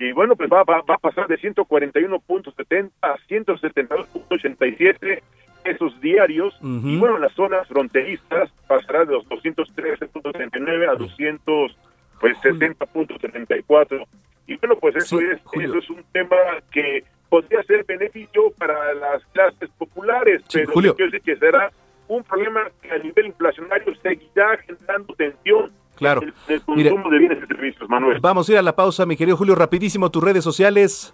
[SPEAKER 18] y bueno, pues va, va, va a pasar de 141.70 a 172.87 pesos diarios, y bueno, las zonas fronterizas pasará de los 213.39 a 200, pues 70.74. Y bueno, pues eso es, eso es un tema que podría ser beneficio para las clases populares, pero
[SPEAKER 2] Julio.
[SPEAKER 18] quiero decir que será un problema que a nivel inflacionario seguirá generando tensión
[SPEAKER 2] Claro.
[SPEAKER 18] en el
[SPEAKER 2] Mire,
[SPEAKER 18] consumo de bienes y servicios, Manuel.
[SPEAKER 2] Vamos a ir a la pausa, mi querido Julio, rapidísimo, tus redes sociales.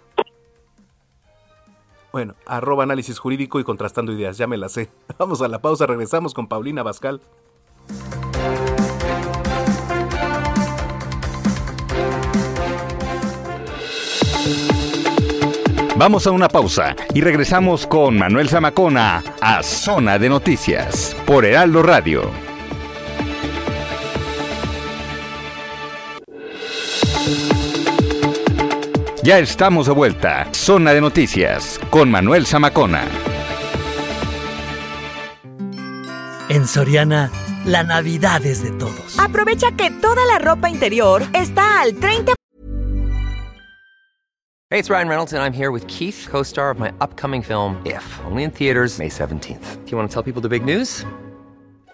[SPEAKER 2] Bueno, arroba análisis jurídico y contrastando ideas, ya me la sé. Vamos a la pausa, regresamos con Paulina Bascal.
[SPEAKER 1] Vamos a una pausa y regresamos con Manuel Zamacona a Zona de Noticias por Heraldo Radio. Ya estamos de vuelta. Zona de Noticias con Manuel Zamacona.
[SPEAKER 14] En Soriana, la Navidad es de todos.
[SPEAKER 15] Aprovecha que toda la ropa interior está al 30%
[SPEAKER 19] Hey, it's Ryan Reynolds, and I'm here with Keith, co star of my upcoming film, If, only in theaters, May 17th. Do you want to tell people the big news?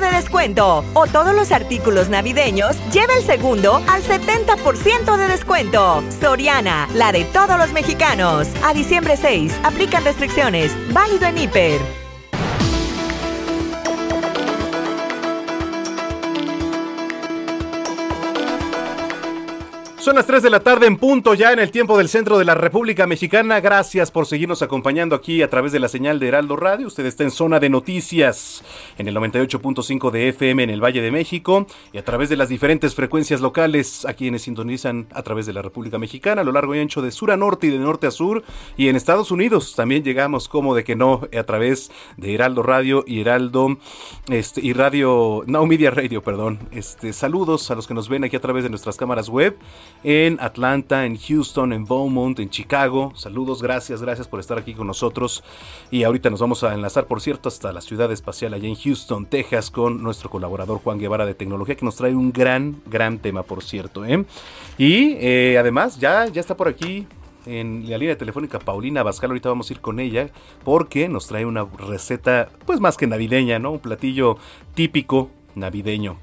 [SPEAKER 15] De descuento. O todos los artículos navideños, lleva el segundo al 70% de descuento. Soriana, la de todos los mexicanos. A diciembre 6, aplican restricciones. Válido en Hiper.
[SPEAKER 2] Son las 3 de la tarde en punto ya en el tiempo del centro de la República Mexicana. Gracias por seguirnos acompañando aquí a través de la señal de Heraldo Radio. Usted está en zona de noticias en el 98.5 de FM en el Valle de México y a través de las diferentes frecuencias locales a quienes sintonizan a través de la República Mexicana a lo largo y ancho de sur a norte y de norte a sur. Y en Estados Unidos también llegamos como de que no a través de Heraldo Radio y Heraldo este, y Radio, no Media Radio, perdón. Este, saludos a los que nos ven aquí a través de nuestras cámaras web en Atlanta, en Houston, en Beaumont, en Chicago. Saludos, gracias, gracias por estar aquí con nosotros. Y ahorita nos vamos a enlazar, por cierto, hasta la ciudad espacial allá en Houston, Texas, con nuestro colaborador Juan Guevara de Tecnología, que nos trae un gran, gran tema, por cierto. ¿eh? Y eh, además, ya, ya está por aquí en la línea telefónica Paulina Bascal, ahorita vamos a ir con ella porque nos trae una receta pues más que navideña, ¿no? Un platillo típico navideño.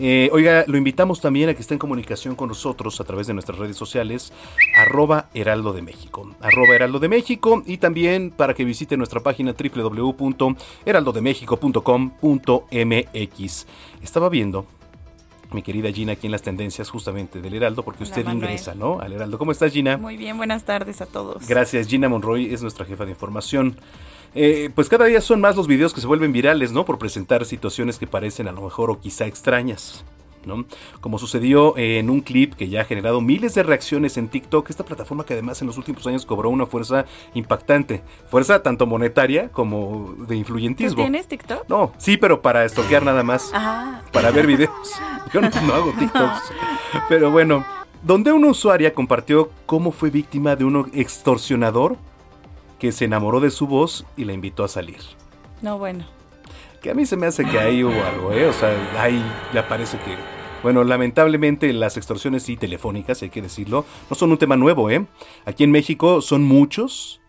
[SPEAKER 2] Eh, oiga, lo invitamos también a que esté en comunicación con nosotros a través de nuestras redes sociales, arroba Heraldo de México, arroba Heraldo de México y también para que visite nuestra página www.heraldodemexico.com.mx. Estaba viendo mi querida Gina aquí en las tendencias justamente del Heraldo, porque
[SPEAKER 20] Hola,
[SPEAKER 2] usted
[SPEAKER 20] Manuel.
[SPEAKER 2] ingresa, ¿no? Al Heraldo. ¿Cómo estás, Gina?
[SPEAKER 20] Muy bien, buenas tardes a todos.
[SPEAKER 2] Gracias, Gina Monroy es nuestra jefa de información. Eh, pues cada día son más los videos que se vuelven virales, ¿no? Por presentar situaciones que parecen a lo mejor o quizá extrañas. ¿no? Como sucedió en un clip que ya ha generado miles de reacciones en TikTok, esta plataforma que además en los últimos años cobró una fuerza impactante, fuerza tanto monetaria como de
[SPEAKER 20] ¿Tú
[SPEAKER 2] influyentismo.
[SPEAKER 20] tienes TikTok?
[SPEAKER 2] No, sí, pero para estoquear nada más
[SPEAKER 20] Ah.
[SPEAKER 2] para ver videos. Yo no, no hago TikToks. Pero bueno, donde una usuaria compartió cómo fue víctima de un extorsionador que se enamoró de su voz y la invitó a salir.
[SPEAKER 20] No, bueno.
[SPEAKER 2] Que a mí se me hace que ahí hubo algo, ¿eh? O sea, ahí ya parece que... Bueno, lamentablemente las extorsiones sí telefónicas, hay que decirlo, no son un tema nuevo, ¿eh? Aquí en México son muchos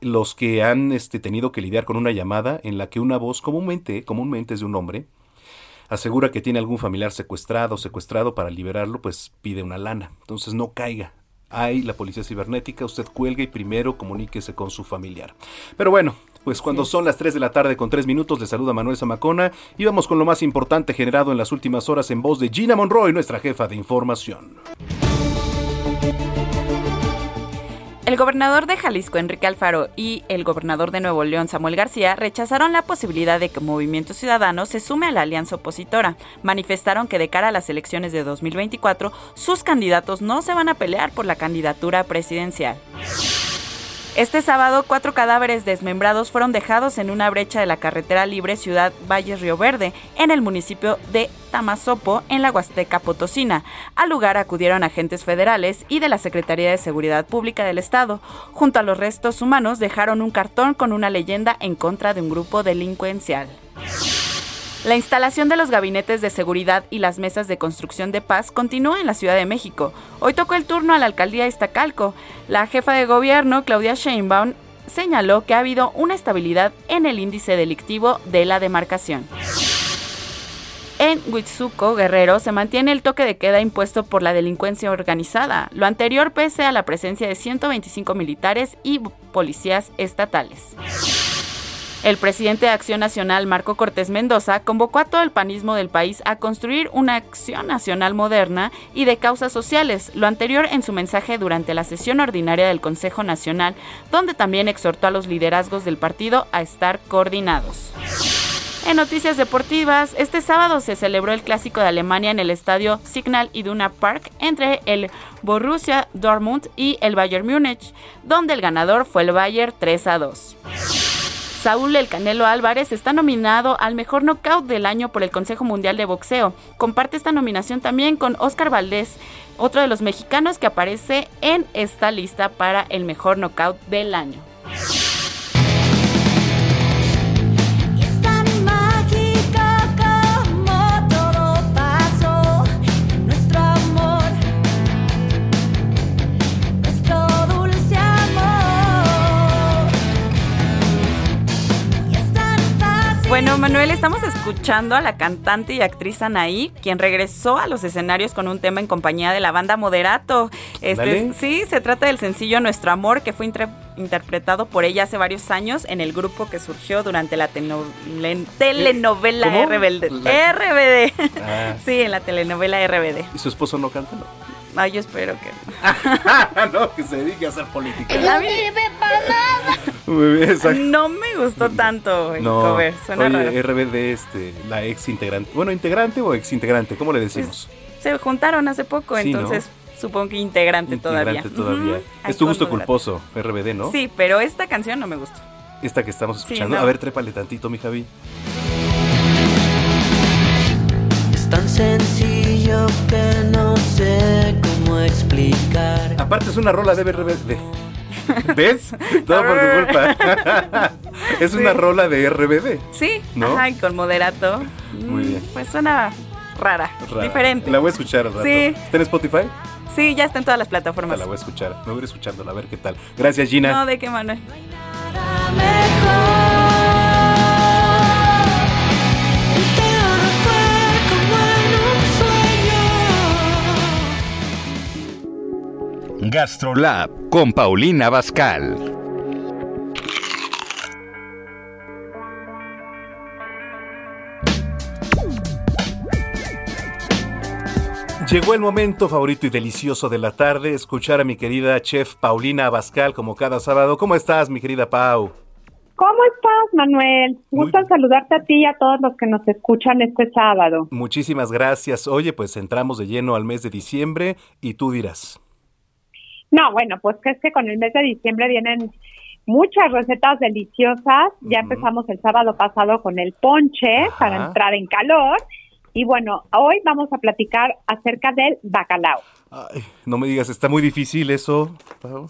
[SPEAKER 2] los que han este, tenido que lidiar con una llamada en la que una voz comúnmente, comúnmente es de un hombre, asegura que tiene algún familiar secuestrado secuestrado para liberarlo, pues pide una lana. Entonces no caiga. Hay la policía cibernética, usted cuelga y primero comuníquese con su familiar. Pero bueno, pues cuando son las 3 de la tarde con 3 minutos, le saluda Manuel Zamacona y vamos con lo más importante generado en las últimas horas en voz de Gina Monroy, nuestra jefa de información.
[SPEAKER 20] El gobernador de Jalisco, Enrique Alfaro, y el gobernador de Nuevo León, Samuel García, rechazaron la posibilidad de que Movimiento Ciudadano se sume a la alianza opositora. Manifestaron que de cara a las elecciones de 2024, sus candidatos no se van a pelear por la candidatura presidencial. Este sábado, cuatro cadáveres desmembrados fueron dejados en una brecha de la carretera libre Ciudad Valle Río Verde, en el municipio de Tamazopo, en la Huasteca Potosina. Al lugar acudieron agentes federales y de la Secretaría de Seguridad Pública del Estado. Junto a los restos humanos dejaron un cartón con una leyenda en contra de un grupo delincuencial. La instalación de los gabinetes de seguridad y las mesas de construcción de paz continúa en la Ciudad de México. Hoy tocó el turno a la alcaldía de Iztacalco. La jefa de gobierno, Claudia Sheinbaum, señaló que ha habido una estabilidad en el índice delictivo de la demarcación. En Huitzuco, Guerrero, se mantiene el toque de queda impuesto por la delincuencia organizada, lo anterior pese a la presencia de 125 militares y policías estatales. El presidente de Acción Nacional, Marco Cortés Mendoza, convocó a todo el panismo del país a construir una acción nacional moderna y de causas sociales, lo anterior en su mensaje durante la sesión ordinaria del Consejo Nacional, donde también exhortó a los liderazgos del partido a estar coordinados. En noticias deportivas, este sábado se celebró el clásico de Alemania en el estadio Signal Iduna Park entre el Borussia Dortmund y el Bayern Múnich, donde el ganador fue el Bayern 3 a 2. Saúl El Canelo Álvarez está nominado al mejor knockout del año por el Consejo Mundial de Boxeo. Comparte esta nominación también con Oscar Valdés, otro de los mexicanos que aparece en esta lista para el mejor knockout del año. Bueno, Manuel, estamos escuchando a la cantante y actriz Anaí, quien regresó a los escenarios con un tema en compañía de la banda Moderato. Este, sí, se trata del sencillo Nuestro Amor, que fue interpretado por ella hace varios años en el grupo que surgió durante la telenovela
[SPEAKER 2] ¿Cómo?
[SPEAKER 20] RBD.
[SPEAKER 2] La-
[SPEAKER 20] RBD.
[SPEAKER 2] Ah.
[SPEAKER 20] Sí, en la telenovela RBD.
[SPEAKER 2] ¿Y su esposo no canta? No.
[SPEAKER 20] Ay, yo espero que no.
[SPEAKER 2] no, que se dedique a hacer política.
[SPEAKER 20] A mí
[SPEAKER 2] exacto.
[SPEAKER 20] no me gustó tanto el
[SPEAKER 2] No,
[SPEAKER 20] cover, suena
[SPEAKER 2] oye,
[SPEAKER 20] raro.
[SPEAKER 2] RBD, este, la ex integrante. Bueno, integrante o ex integrante, ¿cómo le decimos?
[SPEAKER 20] Se juntaron hace poco,
[SPEAKER 2] Sí, ¿no?
[SPEAKER 20] entonces supongo que integrante, todavía.
[SPEAKER 2] integrante todavía. Es tu gusto culposo, RBD, ¿no?
[SPEAKER 20] Sí, pero esta canción no me gustó.
[SPEAKER 2] Esta que estamos
[SPEAKER 20] Sí,
[SPEAKER 2] escuchando.
[SPEAKER 20] no.
[SPEAKER 2] A ver, trépale tantito, mi Javi.
[SPEAKER 21] Es tan sencillo que no sé cómo explicar.
[SPEAKER 2] Aparte es una rola de RBD. ¿Ves? Todo por tu culpa. es una rola de RBD.
[SPEAKER 20] Sí,
[SPEAKER 2] ¿No?
[SPEAKER 20] ajá, y con moderato.
[SPEAKER 2] Muy
[SPEAKER 20] Mm,
[SPEAKER 2] bien.
[SPEAKER 20] Pues suena rara,
[SPEAKER 2] Rara.
[SPEAKER 20] diferente.
[SPEAKER 2] La voy a escuchar al rato.
[SPEAKER 20] Sí.
[SPEAKER 2] ¿Está en Spotify?
[SPEAKER 20] Sí, ya está en todas las plataformas.
[SPEAKER 2] la voy a escuchar. Me voy a ir escuchándola, a ver qué tal. Gracias, Gina.
[SPEAKER 20] No, de qué Manuel.
[SPEAKER 1] Gastrolab con Paulina Bascal.
[SPEAKER 2] Llegó el momento favorito y delicioso de la tarde, escuchar a mi querida chef Paulina Abascal como cada sábado. ¿Cómo estás, mi querida Pau?
[SPEAKER 22] ¿Cómo estás, Manuel? Gusto saludarte a ti y a todos los que nos escuchan este sábado.
[SPEAKER 2] Muchísimas gracias. Oye, pues entramos de lleno al mes de diciembre y tú dirás.
[SPEAKER 22] No, bueno, pues que es que con el mes de diciembre vienen muchas recetas deliciosas. Ya empezamos el sábado pasado con el ponche para entrar en calor. Y bueno, hoy vamos a platicar acerca del bacalao.
[SPEAKER 2] Ay, no me digas, está muy difícil eso.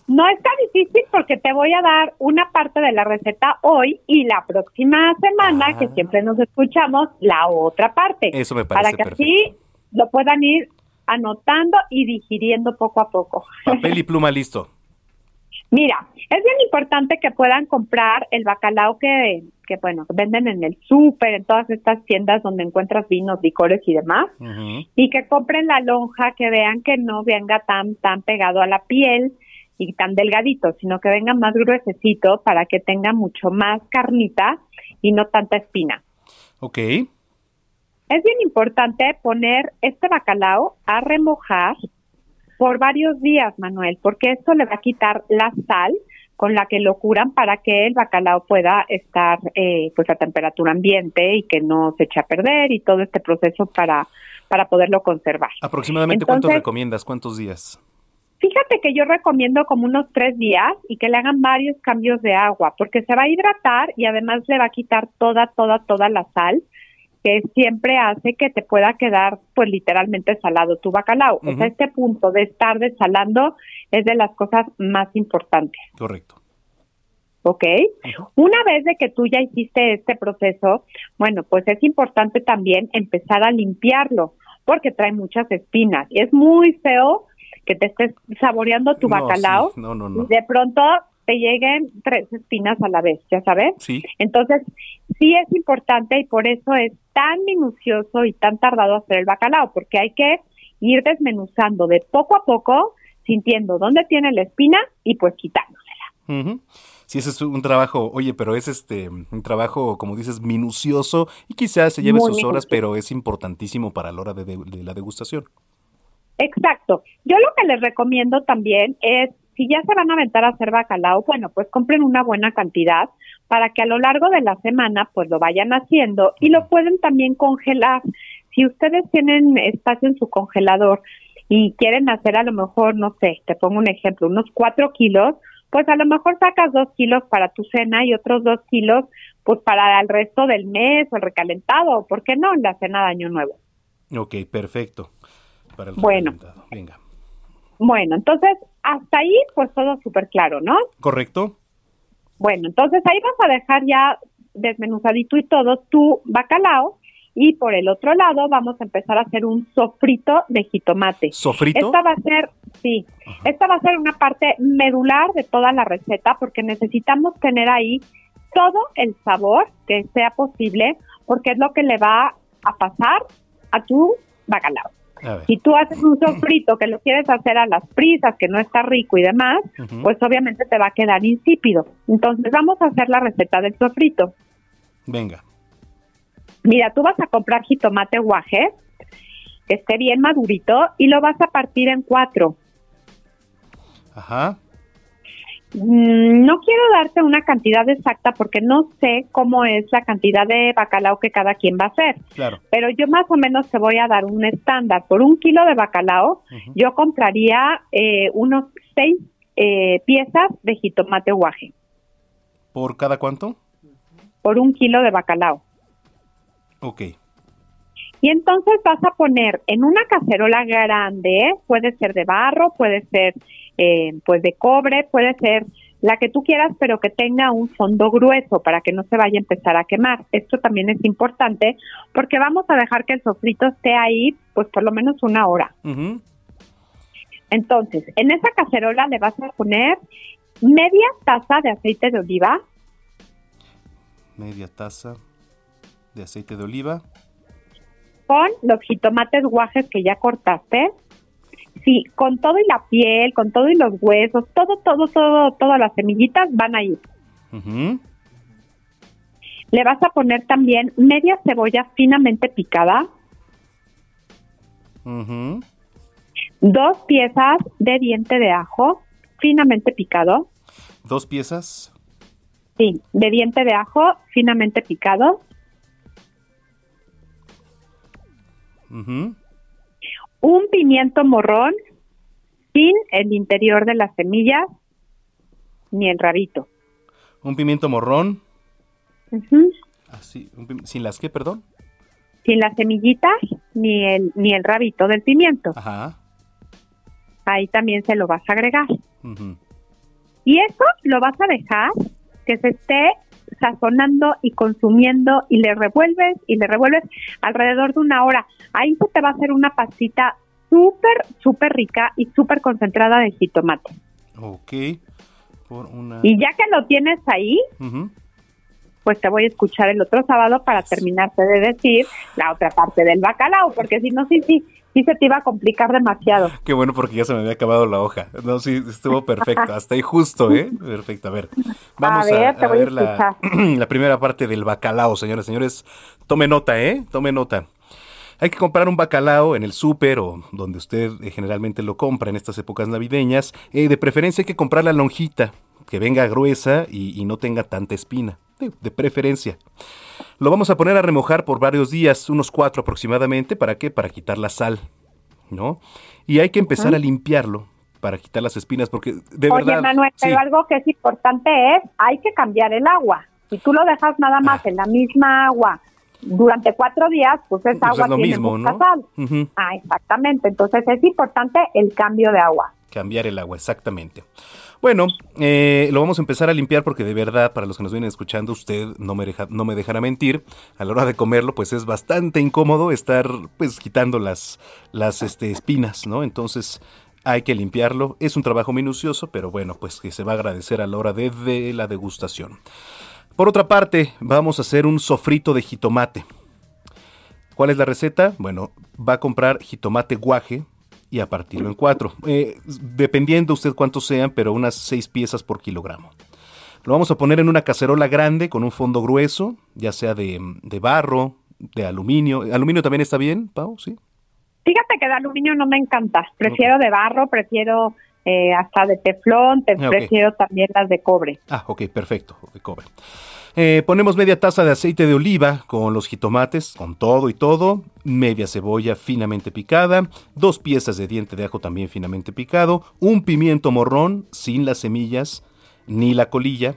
[SPEAKER 22] No está difícil porque te voy a dar una parte de la receta hoy y la próxima semana, que siempre nos escuchamos, la otra parte.
[SPEAKER 2] Eso me
[SPEAKER 22] Para
[SPEAKER 2] parece
[SPEAKER 22] que así lo puedan ir anotando y digiriendo poco a poco.
[SPEAKER 2] Papel y pluma listo.
[SPEAKER 22] Mira, es bien importante que puedan comprar el bacalao que, que bueno, venden en el súper, en todas estas tiendas donde encuentras vinos, licores y demás, y que compren la lonja, que vean que no venga tan, tan pegado a la piel y tan delgadito, sino que venga más gruesecito para que tenga mucho más carnita y no tanta espina.
[SPEAKER 2] Ok.
[SPEAKER 22] Es bien importante poner este bacalao a remojar por varios días, Manuel, porque esto le va a quitar la sal con la que lo curan para que el bacalao pueda estar eh, pues a temperatura ambiente y que no se eche a perder y todo este proceso para para poderlo conservar.
[SPEAKER 2] Aproximadamente cuántos
[SPEAKER 22] Entonces,
[SPEAKER 2] recomiendas, cuántos días.
[SPEAKER 22] Fíjate que yo recomiendo como unos tres días y que le hagan varios cambios de agua, porque se va a hidratar y además le va a quitar toda, toda, toda la sal que siempre hace que te pueda quedar pues literalmente salado tu bacalao. O sea, este punto de estar desalando es de las cosas más importantes.
[SPEAKER 2] Correcto.
[SPEAKER 22] ¿ok? Una vez de que tú ya hiciste este proceso, bueno, pues es importante también empezar a limpiarlo porque trae muchas espinas. Y es muy feo que te estés saboreando tu
[SPEAKER 2] No,
[SPEAKER 22] bacalao
[SPEAKER 2] sí. No, no, no.
[SPEAKER 22] y de pronto te lleguen tres espinas a la vez, ¿ya sabes?
[SPEAKER 2] Sí.
[SPEAKER 22] Entonces, sí es importante y por eso es tan minucioso y tan tardado hacer el bacalao, porque hay que ir desmenuzando de poco a poco, sintiendo dónde tiene la espina y pues quitándosela.
[SPEAKER 2] Ujú. Sí, ese es un trabajo, oye, pero es este un trabajo, como dices, minucioso y quizás se lleve
[SPEAKER 22] Muy
[SPEAKER 2] sus horas, pero es importantísimo para la hora de, de- de la degustación.
[SPEAKER 22] Exacto. Yo lo que les recomiendo también es, si ya se van a aventar a hacer bacalao, bueno, pues compren una buena cantidad para que a lo largo de la semana pues lo vayan haciendo y lo pueden también congelar. Si ustedes tienen espacio en su congelador y quieren hacer a lo mejor, no sé, te pongo un ejemplo, unos cuatro kilos, pues a lo mejor sacas dos kilos para tu cena y otros dos kilos pues para el resto del mes o el recalentado, ¿por qué no? En la cena de Año Nuevo.
[SPEAKER 2] Ok, perfecto. Para el
[SPEAKER 22] Bueno.
[SPEAKER 2] recalentado. Venga.
[SPEAKER 22] Bueno, entonces hasta ahí pues todo súper claro, ¿no?
[SPEAKER 2] ¿Correcto?
[SPEAKER 22] Bueno, entonces ahí vas a dejar ya desmenuzadito y todo tu bacalao y por el otro lado vamos a empezar a hacer un sofrito de jitomate.
[SPEAKER 2] ¿Sofrito?
[SPEAKER 22] Esta va a ser, sí, esta va a ser una parte medular de toda la receta porque necesitamos tener ahí todo el sabor que sea posible porque es lo que le va a pasar a tu bacalao. Si tú haces un sofrito que lo quieres hacer a las prisas, que no está rico y demás, pues obviamente te va a quedar insípido. Entonces vamos a hacer la receta del sofrito.
[SPEAKER 2] Venga.
[SPEAKER 22] Mira, tú vas a comprar jitomate guaje, que esté bien madurito, y lo vas a partir en cuatro.
[SPEAKER 2] Ajá.
[SPEAKER 22] Mm, No quiero darte una cantidad exacta porque no sé cómo es la cantidad de bacalao que cada quien va a hacer.
[SPEAKER 2] Claro.
[SPEAKER 22] Pero yo más o menos te voy a dar un estándar. Por un kilo de bacalao, yo compraría eh, unos seis eh, piezas de jitomate guaje.
[SPEAKER 2] ¿Por cada cuánto?
[SPEAKER 22] Por un kilo de bacalao.
[SPEAKER 2] Ok.
[SPEAKER 22] Y entonces vas a poner en una cacerola grande, puede ser de barro, puede ser eh, pues de cobre, puede ser la que tú quieras, pero que tenga un fondo grueso para que no se vaya a empezar a quemar. Esto también es importante porque vamos a dejar que el sofrito esté ahí pues por lo menos una hora. Entonces, en esa cacerola le vas a poner media taza de aceite de oliva,
[SPEAKER 2] Media taza de aceite de oliva.
[SPEAKER 22] con los jitomates guajes que ya cortaste. Sí, con todo y la piel, con todo y los huesos, todo, todo, todo, todas las semillitas van ahí.
[SPEAKER 2] Ujú.
[SPEAKER 22] Le vas a poner también media cebolla finamente picada, dos piezas de diente de ajo finamente picado,
[SPEAKER 2] Dos piezas.
[SPEAKER 22] sí, de diente de ajo finamente picado. Un pimiento morrón sin el interior de las semillas ni el rabito.
[SPEAKER 2] Un pimiento morrón. Así, un ¿Sin las qué, perdón?
[SPEAKER 22] Sin las semillitas ni el ni el rabito del pimiento.
[SPEAKER 2] Ajá.
[SPEAKER 22] Ahí también se lo vas a agregar. Y eso lo vas a dejar que se esté sazonando y consumiendo y le revuelves y le revuelves alrededor de una hora. Ahí se te va a hacer una pastita súper, súper rica y súper concentrada de jitomate.
[SPEAKER 2] Ok. Por una.
[SPEAKER 22] Y ya que lo tienes ahí, pues te voy a escuchar el otro sábado para terminarte de decir la otra parte del bacalao, porque si no, sí, sí, sí se te iba a complicar demasiado.
[SPEAKER 2] Qué bueno porque ya se me había acabado la hoja. No, sí, estuvo perfecto. Hasta ahí justo, ¿eh? Perfecto. A ver. Vamos a,
[SPEAKER 22] ver,
[SPEAKER 2] a
[SPEAKER 22] a
[SPEAKER 2] ver la, la primera parte del bacalao, señoras y señores. Tome nota, ¿eh? Tome nota. Hay que comprar un bacalao en el súper o donde usted eh, generalmente lo compra en estas épocas navideñas. Eh, de preferencia hay que comprar la lonjita, que venga gruesa y, y no tenga tanta espina. De, de preferencia. Lo vamos a poner a remojar por varios días, unos cuatro aproximadamente. ¿Para qué? Para quitar la sal. ¿no? Y hay que empezar a limpiarlo para quitar las espinas, porque de
[SPEAKER 22] Oye,
[SPEAKER 2] verdad...
[SPEAKER 22] Manuel,
[SPEAKER 2] sí.
[SPEAKER 22] pero algo que es importante es, hay que cambiar el agua. Si tú lo dejas nada más en la misma agua durante cuatro días, pues esa
[SPEAKER 2] Pues
[SPEAKER 22] agua
[SPEAKER 2] es lo
[SPEAKER 22] tiene
[SPEAKER 2] mismo,
[SPEAKER 22] mucha
[SPEAKER 2] ¿no?
[SPEAKER 22] sal. Ah, exactamente. Entonces es importante el cambio de agua.
[SPEAKER 2] Cambiar el agua, exactamente. Bueno, eh, lo vamos a empezar a limpiar porque de verdad, para los que nos vienen escuchando, usted no me, deja, no me dejará mentir, a la hora de comerlo, pues es bastante incómodo estar pues quitando las, las este, espinas, ¿no? Entonces hay que limpiarlo. Es un trabajo minucioso, pero bueno, pues que se va a agradecer a la hora de, de la degustación. Por otra parte, vamos a hacer un sofrito de jitomate. ¿Cuál es la receta? Bueno, va a comprar jitomate guaje y a partirlo en cuatro. Eh, dependiendo usted cuántos sean, pero unas seis piezas por kilogramo. Lo vamos a poner en una cacerola grande con un fondo grueso, ya sea de, de barro, de aluminio. ¿Aluminio también está bien, Pau? ¿Sí?
[SPEAKER 22] Fíjate que de aluminio no me encanta. Prefiero de barro, prefiero eh, hasta de teflón, te-
[SPEAKER 2] Ah,
[SPEAKER 22] prefiero también las de cobre.
[SPEAKER 2] Ah, ok, perfecto, de cobre. Eh, ponemos media taza de aceite de oliva con los jitomates, con todo y todo, media cebolla finamente picada, dos piezas de diente de ajo también finamente picado, un pimiento morrón sin las semillas ni la colilla,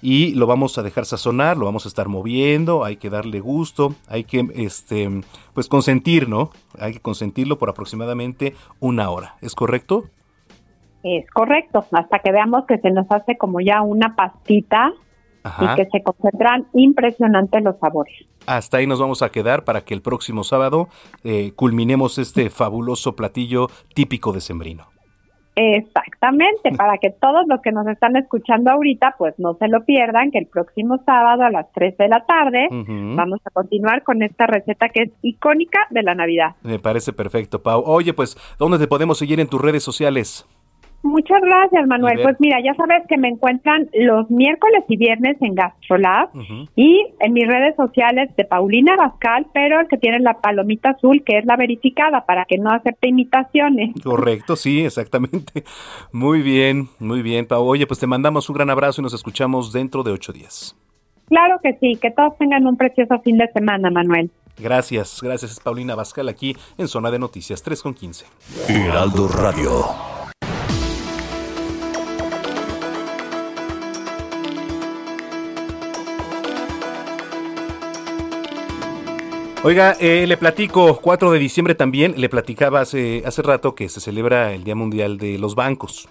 [SPEAKER 2] y lo vamos a dejar sazonar, lo vamos a estar moviendo, hay que darle gusto, hay que este pues consentir, ¿no? Hay que consentirlo por aproximadamente una hora, ¿es correcto?
[SPEAKER 22] Es correcto, hasta que veamos que se nos hace como ya una pastita
[SPEAKER 2] Ajá.
[SPEAKER 22] y que se concentran impresionantes los sabores.
[SPEAKER 2] Hasta ahí nos vamos a quedar para que el próximo sábado eh, culminemos este fabuloso platillo típico de Sembrino.
[SPEAKER 22] Exactamente, para que todos los que nos están escuchando ahorita, pues no se lo pierdan, que el próximo sábado a las 3 de la tarde vamos a continuar con esta receta que es icónica de la Navidad.
[SPEAKER 2] Me parece perfecto, Pau. Oye, pues, ¿dónde te podemos seguir en tus redes sociales?
[SPEAKER 22] Muchas gracias, Manuel. Pues mira, ya sabes que me encuentran los miércoles y viernes en Gastrolab y en mis redes sociales de Paulina Bascal, pero el que tiene la palomita azul, que es la verificada, para que no acepte imitaciones.
[SPEAKER 2] Correcto, sí, exactamente. Muy bien, muy bien, Pau. Oye, pues te mandamos un gran abrazo y nos escuchamos dentro de ocho días.
[SPEAKER 22] Claro que sí, que todos tengan un precioso fin de semana, Manuel.
[SPEAKER 2] Gracias, gracias, es Paulina Bascal aquí en Zona de Noticias 3 con 15.
[SPEAKER 1] Heraldo Radio.
[SPEAKER 2] Oiga, eh, le platico, 4 de diciembre también, le platicaba hace, hace rato que se celebra el Día Mundial de los Bancos.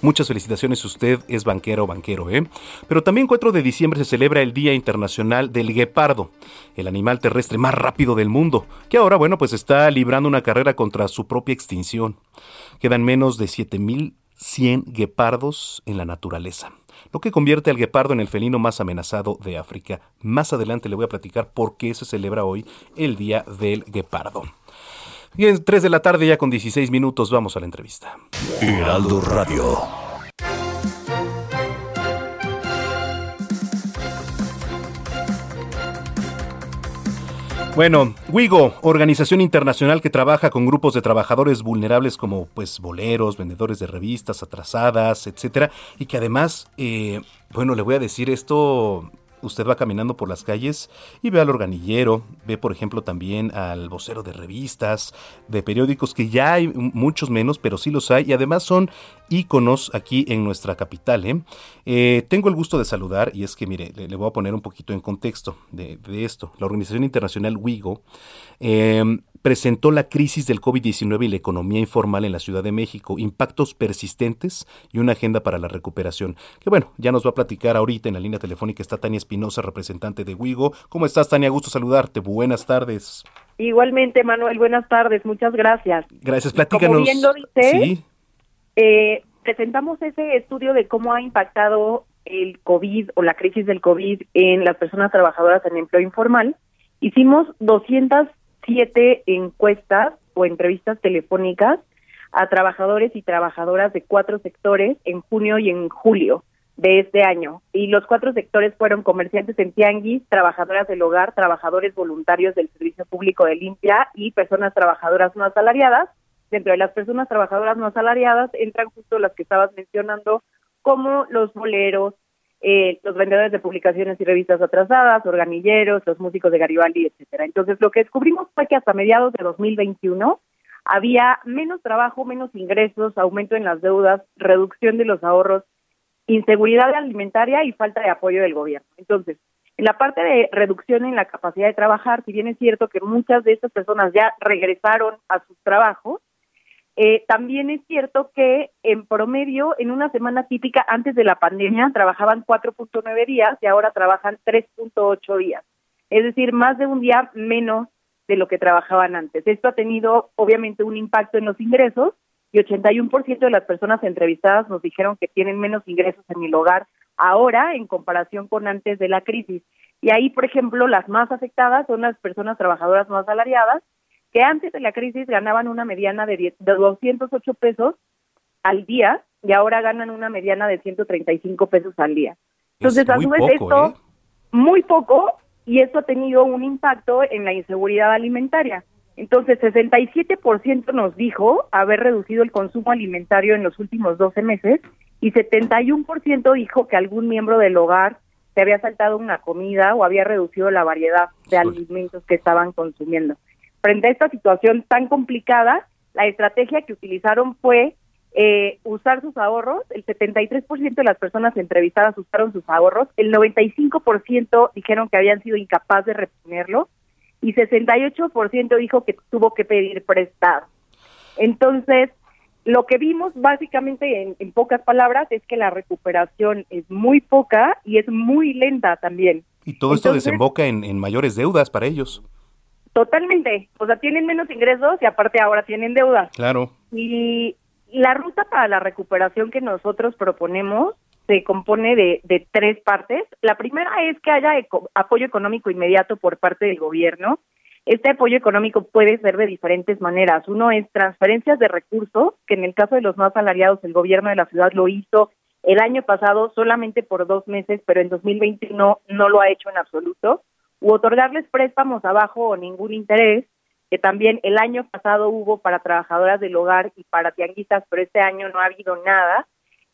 [SPEAKER 2] Muchas felicitaciones si usted es banquera o banquero, ¿eh? Pero también 4 de diciembre se celebra el Día Internacional del Guepardo, el animal terrestre más rápido del mundo, que ahora, bueno, pues está librando una carrera contra su propia extinción. Quedan menos de 7100 guepardos en la naturaleza, lo que convierte al guepardo en el felino más amenazado de África. Más adelante le voy a platicar por qué se celebra hoy el Día del Guepardo. Y en 3 de la tarde, ya con 16 minutos, vamos a la entrevista.
[SPEAKER 1] Heraldo Radio.
[SPEAKER 2] Bueno, WIGO, organización internacional que trabaja con grupos de trabajadores vulnerables como pues boleros, vendedores de revistas atrasadas, etcétera, y que además, eh, bueno, le voy a decir esto. Usted va caminando por las calles y ve al organillero, ve por ejemplo también al vocero de revistas, de periódicos, que ya hay muchos menos, pero sí los hay, y además son íconos aquí en nuestra capital. ¿eh? Eh, tengo el gusto de saludar, y es que mire, le, voy a poner un poquito en contexto de, esto. La Organización Internacional WIGO eh, presentó la crisis del COVID-19 y la economía informal en la Ciudad de México, impactos persistentes y una agenda para la recuperación. Que bueno, ya nos va a platicar ahorita en la línea telefónica está Tania Espinosa, representante de WIGO. ¿Cómo estás, Tania? Gusto saludarte. Buenas tardes.
[SPEAKER 23] Igualmente, Manuel, buenas tardes, muchas gracias.
[SPEAKER 2] Gracias, platícanos.
[SPEAKER 23] Como bien lo dices,
[SPEAKER 2] Sí,
[SPEAKER 23] eh, presentamos ese estudio de cómo ha impactado el COVID o la crisis del COVID en las personas trabajadoras en empleo informal. Hicimos 207 encuestas o entrevistas telefónicas a trabajadores y trabajadoras de cuatro sectores en junio y en julio de este año. Y los cuatro sectores fueron comerciantes en tianguis, trabajadoras del hogar, trabajadores voluntarios del Servicio Público de Limpia y personas trabajadoras no asalariadas. Dentro de las personas trabajadoras no asalariadas entran justo las que estabas mencionando, como los boleros, eh, los vendedores de publicaciones y revistas atrasadas, organilleros, los músicos de Garibaldi, etcétera. Entonces, lo que descubrimos fue que hasta mediados de 2021 había menos trabajo, menos ingresos, aumento en las deudas, reducción de los ahorros, inseguridad alimentaria y falta de apoyo del gobierno. Entonces, en la parte de reducción en la capacidad de trabajar, si bien es cierto que muchas de estas personas ya regresaron a sus trabajos, eh, también es cierto que en promedio, en una semana típica antes de la pandemia, trabajaban 4.9 días y ahora trabajan 3.8 días. Es decir, más de un día menos de lo que trabajaban antes. Esto ha tenido obviamente un impacto en los ingresos y 81% de las personas entrevistadas nos dijeron que tienen menos ingresos en el hogar ahora en comparación con antes de la crisis. Y ahí, por ejemplo, las más afectadas son las personas trabajadoras no asalariadas, que antes de la crisis ganaban una mediana de, 10, de 208 pesos al día y ahora ganan una mediana de 135 pesos al día. Entonces, a su vez, esto,
[SPEAKER 2] ¿eh?
[SPEAKER 23] muy poco, y esto ha tenido un impacto en la inseguridad alimentaria. Entonces, 67% nos dijo haber reducido el consumo alimentario en los últimos 12 meses y 71% dijo que algún miembro del hogar se había saltado una comida o había reducido la variedad de alimentos que estaban consumiendo. Frente a esta situación tan complicada, la estrategia que utilizaron fue eh, usar sus ahorros. El 73% de las personas entrevistadas usaron sus ahorros, el 95% dijeron que habían sido incapaces de reponerlo y 68% dijo que tuvo que pedir prestado. Entonces, lo que vimos básicamente en, en, pocas palabras es que la recuperación es muy poca y es muy lenta también.
[SPEAKER 2] Y todo esto desemboca en, en, mayores deudas para ellos.
[SPEAKER 23] Totalmente. O sea, tienen menos ingresos y aparte ahora tienen deudas.
[SPEAKER 2] Claro.
[SPEAKER 23] Y la ruta para la recuperación que nosotros proponemos se compone de, de tres partes. La primera es que haya eco, apoyo económico inmediato por parte del gobierno. Este apoyo económico puede ser de diferentes maneras. Uno es transferencias de recursos, que en el caso de los no asalariados el gobierno de la ciudad lo hizo el año pasado solamente por dos meses, pero en 2020 no, no lo ha hecho en absoluto. U otorgarles préstamos a bajo o ningún interés, que también el año pasado hubo para trabajadoras del hogar y para tianguistas, pero este año no ha habido nada.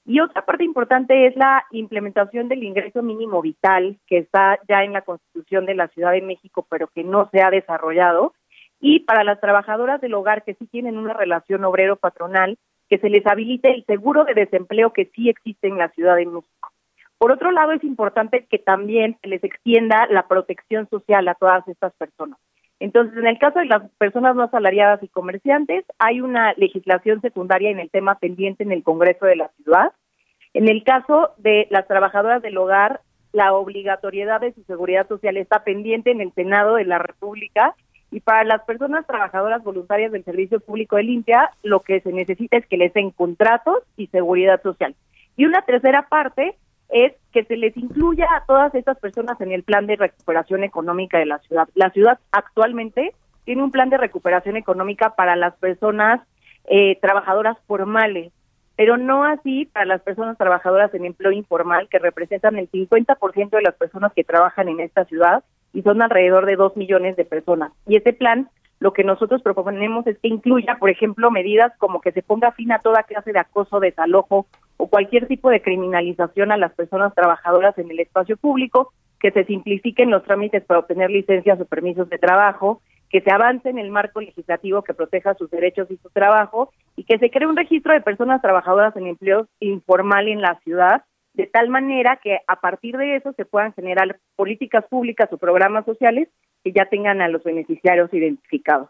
[SPEAKER 23] Y otra parte importante es la implementación del ingreso mínimo vital, que está ya en la Constitución de la Ciudad de México, pero que no se ha desarrollado. Y para las trabajadoras del hogar que sí tienen una relación obrero-patronal, que se les habilite el seguro de desempleo que sí existe en la Ciudad de México. Por otro lado, es importante que también les extienda la protección social a todas estas personas. Entonces, en el caso de las personas no asalariadas y comerciantes, hay una legislación secundaria en el tema pendiente en el Congreso de la Ciudad. En el caso de las trabajadoras del hogar, la obligatoriedad de su seguridad social está pendiente en el Senado de la República. Y para las personas trabajadoras voluntarias del Servicio Público de Limpia, lo que se necesita es que les den contratos y seguridad social. Y una tercera parte es que se les incluya a todas estas personas en el plan de recuperación económica de la ciudad. La ciudad actualmente tiene un plan de recuperación económica para las personas eh, trabajadoras formales, pero no así para las personas trabajadoras en empleo informal, que representan el 50% de las personas que trabajan en esta ciudad y son alrededor de 2 millones de personas. Y este plan lo que nosotros proponemos es que incluya, por ejemplo, medidas como que se ponga fin a toda clase de acoso, desalojo o cualquier tipo de criminalización a las personas trabajadoras en el espacio público, que se simplifiquen los trámites para obtener licencias o permisos de trabajo, que se avance en el marco legislativo que proteja sus derechos y su trabajo y que se cree un registro de personas trabajadoras en empleo informal en la ciudad, de tal manera que a partir de eso se puedan generar políticas públicas o programas sociales que ya tengan a los beneficiarios identificados.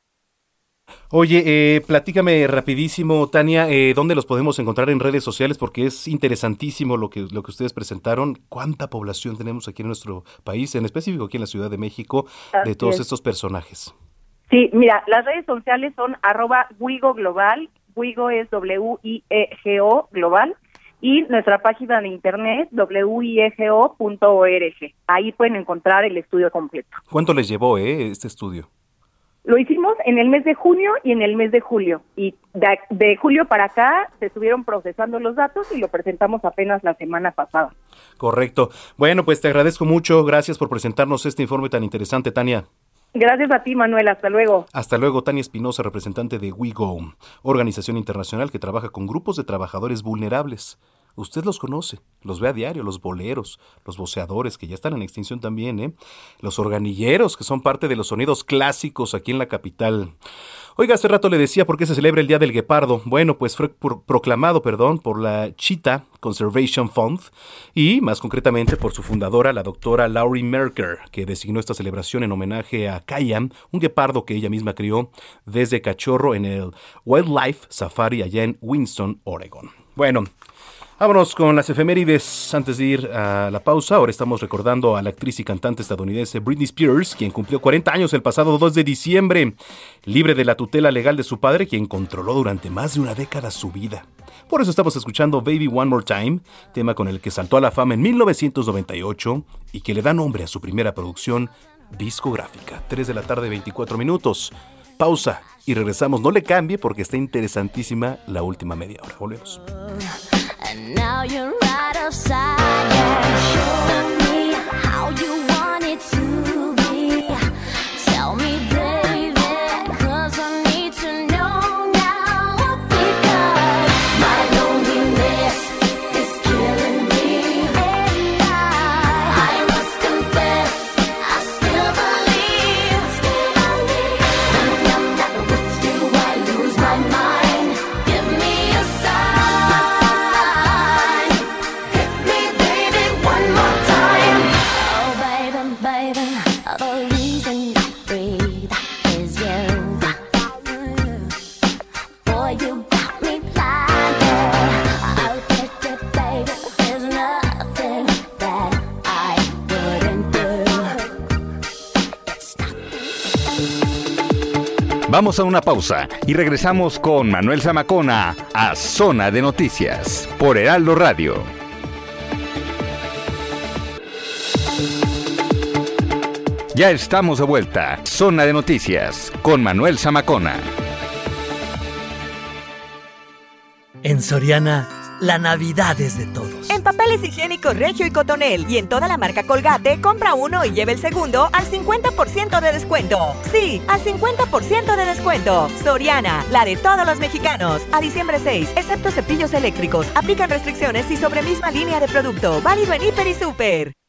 [SPEAKER 2] Oye, eh, platícame rapidísimo, Tania, eh, ¿dónde los podemos encontrar en redes sociales? Porque es interesantísimo lo que, lo que ustedes presentaron. ¿Cuánta población tenemos aquí en nuestro país, en específico aquí en la Ciudad de México, Así de todos es. estos personajes?
[SPEAKER 23] Sí, mira, las redes sociales son arroba Wigo Global, Wigo es W-I-E-G-O Global, y nuestra página de internet wiego.org. Ahí pueden encontrar el estudio completo.
[SPEAKER 2] ¿Cuánto les llevó eh, este estudio?
[SPEAKER 23] Lo hicimos en el mes de junio y en el mes de julio. Y de, de, julio para acá se estuvieron procesando los datos y lo presentamos apenas la semana pasada.
[SPEAKER 2] Correcto. Bueno, pues te agradezco mucho. Gracias por presentarnos este informe tan interesante, Tania.
[SPEAKER 23] Gracias a ti, Manuel. Hasta luego.
[SPEAKER 2] Hasta luego, Tania Espinosa, representante de WeGo, organización internacional que trabaja con grupos de trabajadores vulnerables. Usted los conoce, los ve a diario, los boleros, los voceadores, que ya están en extinción también, ¿eh? los organilleros, que son parte de los sonidos clásicos aquí en la capital. Oiga, hace rato le decía por qué se celebra el Día del Guepardo. Bueno, pues fue proclamado, perdón, por la Cheetah Conservation Fund y, más concretamente, por su fundadora, la doctora Laurie Merker, que designó esta celebración en homenaje a Kayam, un guepardo que ella misma crió desde cachorro en el Wildlife Safari allá en Winston, Oregon. Bueno, Vámonos con las efemérides antes de ir a la pausa. Ahora estamos recordando a la actriz y cantante estadounidense Britney Spears, quien cumplió 40 años el pasado 2 de diciembre, libre de la tutela legal de su padre, quien controló durante más de una década su vida. Por eso estamos escuchando Baby One More Time, tema con el que saltó a la fama en 1998 y que le da nombre a su primera producción discográfica. 3 de la tarde, 24 minutos. Pausa y regresamos. No le cambie porque está interesantísima la última media hora. Volvemos.
[SPEAKER 1] Vamos a una pausa y regresamos con Manuel Zamacona a Zona de Noticias por Heraldo Radio. Ya estamos de vuelta. Zona de Noticias con Manuel Zamacona.
[SPEAKER 14] En Soriana, la Navidad es de todos.
[SPEAKER 15] En papeles higiénicos Regio y Cotonel y en toda la marca Colgate, compra uno y lleve el segundo al 50% de descuento. Sí, al 50% de descuento. Soriana, la de todos los mexicanos. A diciembre 6, excepto cepillos eléctricos. Aplican restricciones y sobre misma línea de producto. Válido en Hiper y Super.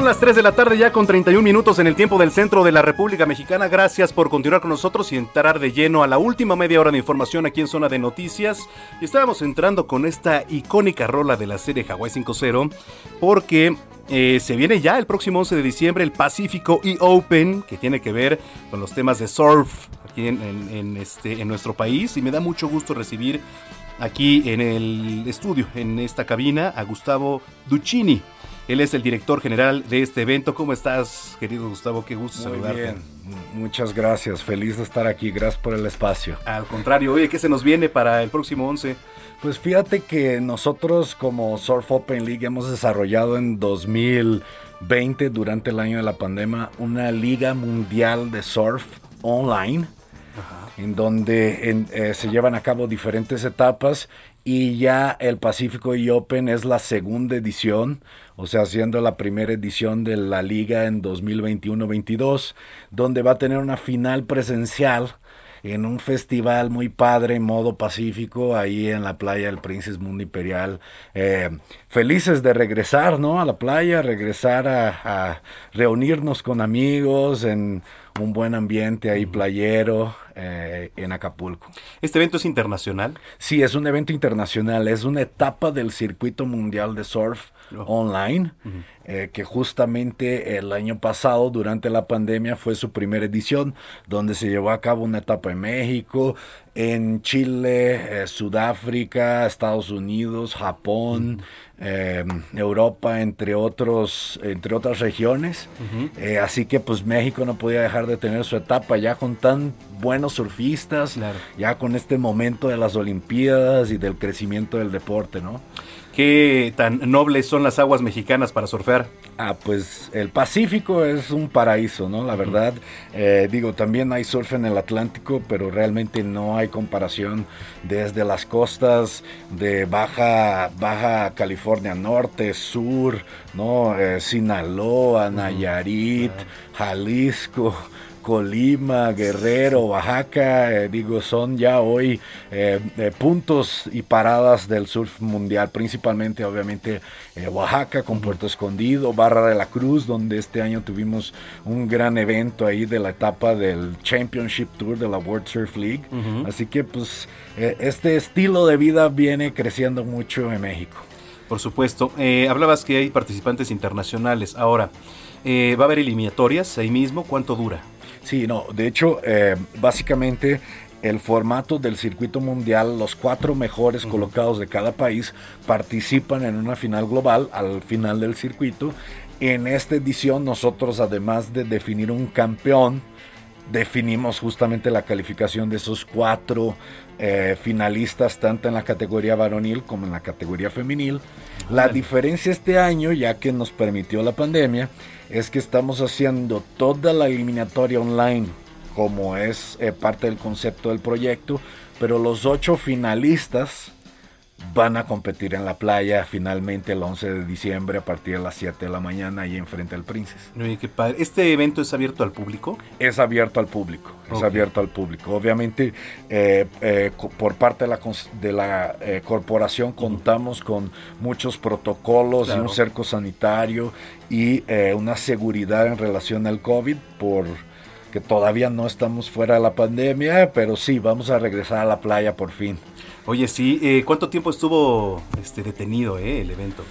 [SPEAKER 2] Son las 3 de la tarde ya con 31 minutos en el tiempo del centro de la República Mexicana. Gracias por continuar con nosotros y entrar de lleno a la última media hora de información aquí en Zona de Noticias. Y estábamos entrando con esta icónica rola de la serie Hawaii 5.0 porque eh, se viene ya el próximo 11 de diciembre el Pacífico e Open que tiene que ver con los temas de surf aquí en, en- en este, en nuestro país y me da mucho gusto recibir aquí en el estudio, en esta cabina, a Gustavo Duccini. Él es el director general de este evento. ¿Cómo estás, querido Gustavo? Qué gusto
[SPEAKER 24] Muy
[SPEAKER 2] saludarte.
[SPEAKER 24] bien, muchas gracias, feliz de estar aquí, gracias por el espacio.
[SPEAKER 2] Al contrario, oye, ¿qué se nos viene para el próximo 11?
[SPEAKER 24] Pues fíjate que nosotros como Surf Open League hemos desarrollado en 2020, durante el año de la pandemia, una liga mundial de surf online, en donde en- eh, se llevan a cabo diferentes etapas y ya el Pacífico Open es la segunda edición, o sea, siendo la primera edición de la liga en 2021-22, donde va a tener una final presencial en un festival muy padre, modo pacífico, ahí en la playa del Princess Mundo Imperial. Eh, felices de regresar, ¿no? A la playa, regresar a, a reunirnos con amigos en un buen ambiente ahí playero eh, en Acapulco.
[SPEAKER 2] ¿Este evento es internacional?
[SPEAKER 24] Sí, es un evento internacional, es una etapa del circuito mundial de surf online, eh, que justamente el año pasado, durante la pandemia, fue su primera edición, donde se llevó a cabo una etapa en México, en Chile, eh, Sudáfrica, Estados Unidos, Japón, eh, Europa, entre otros, entre otras regiones. Eh, así que pues México no podía dejar de tener su etapa ya con tan buenos surfistas, ya con este momento de las Olimpiadas y del crecimiento del deporte, ¿no?
[SPEAKER 2] ¿Qué tan nobles son las aguas mexicanas para surfear?
[SPEAKER 24] Ah, pues el Pacífico es un paraíso, ¿no? La verdad, eh, digo, también hay surf en el Atlántico, pero realmente no hay comparación desde las costas de Baja, Baja California Norte, Sur, ¿no? Eh, Sinaloa, Nayarit, Jalisco. Colima, Guerrero, Oaxaca, eh, digo, son ya hoy eh, eh, puntos y paradas del surf mundial, principalmente obviamente Oaxaca con Puerto Escondido, Barra de la Cruz, donde este año tuvimos un gran evento ahí de la etapa del Championship Tour de la World Surf League. Así que pues este estilo de vida viene creciendo mucho en México.
[SPEAKER 2] Por supuesto. Hablabas que hay participantes internacionales. Ahora, ¿va a haber eliminatorias ahí mismo? ¿Cuánto dura?
[SPEAKER 24] Sí, no, de hecho, eh, básicamente el formato del circuito mundial, los cuatro mejores colocados de cada país participan en una final global al final del circuito. En esta edición nosotros, además de definir un campeón, definimos justamente la calificación de esos cuatro eh, finalistas, tanto en la categoría varonil como en la categoría femenil. La diferencia este año, ya que nos permitió la pandemia, es que estamos haciendo toda la eliminatoria online, como es eh, parte del concepto del proyecto, pero los ocho finalistas van a competir en la playa finalmente el 11 de diciembre a partir de las 7 de la mañana ahí enfrente al Princess.
[SPEAKER 2] Oye, qué padre. ¿Este evento es abierto al público?
[SPEAKER 24] Es abierto al público, es abierto al público. Obviamente, eh, eh, por parte de la, de la eh, corporación contamos con muchos protocolos y un cerco sanitario y una seguridad en relación al COVID por que todavía no estamos fuera de la pandemia, pero sí, vamos a regresar a la playa por fin.
[SPEAKER 2] Oye, sí. eh, ¿Cuánto tiempo estuvo este, detenido eh, el evento?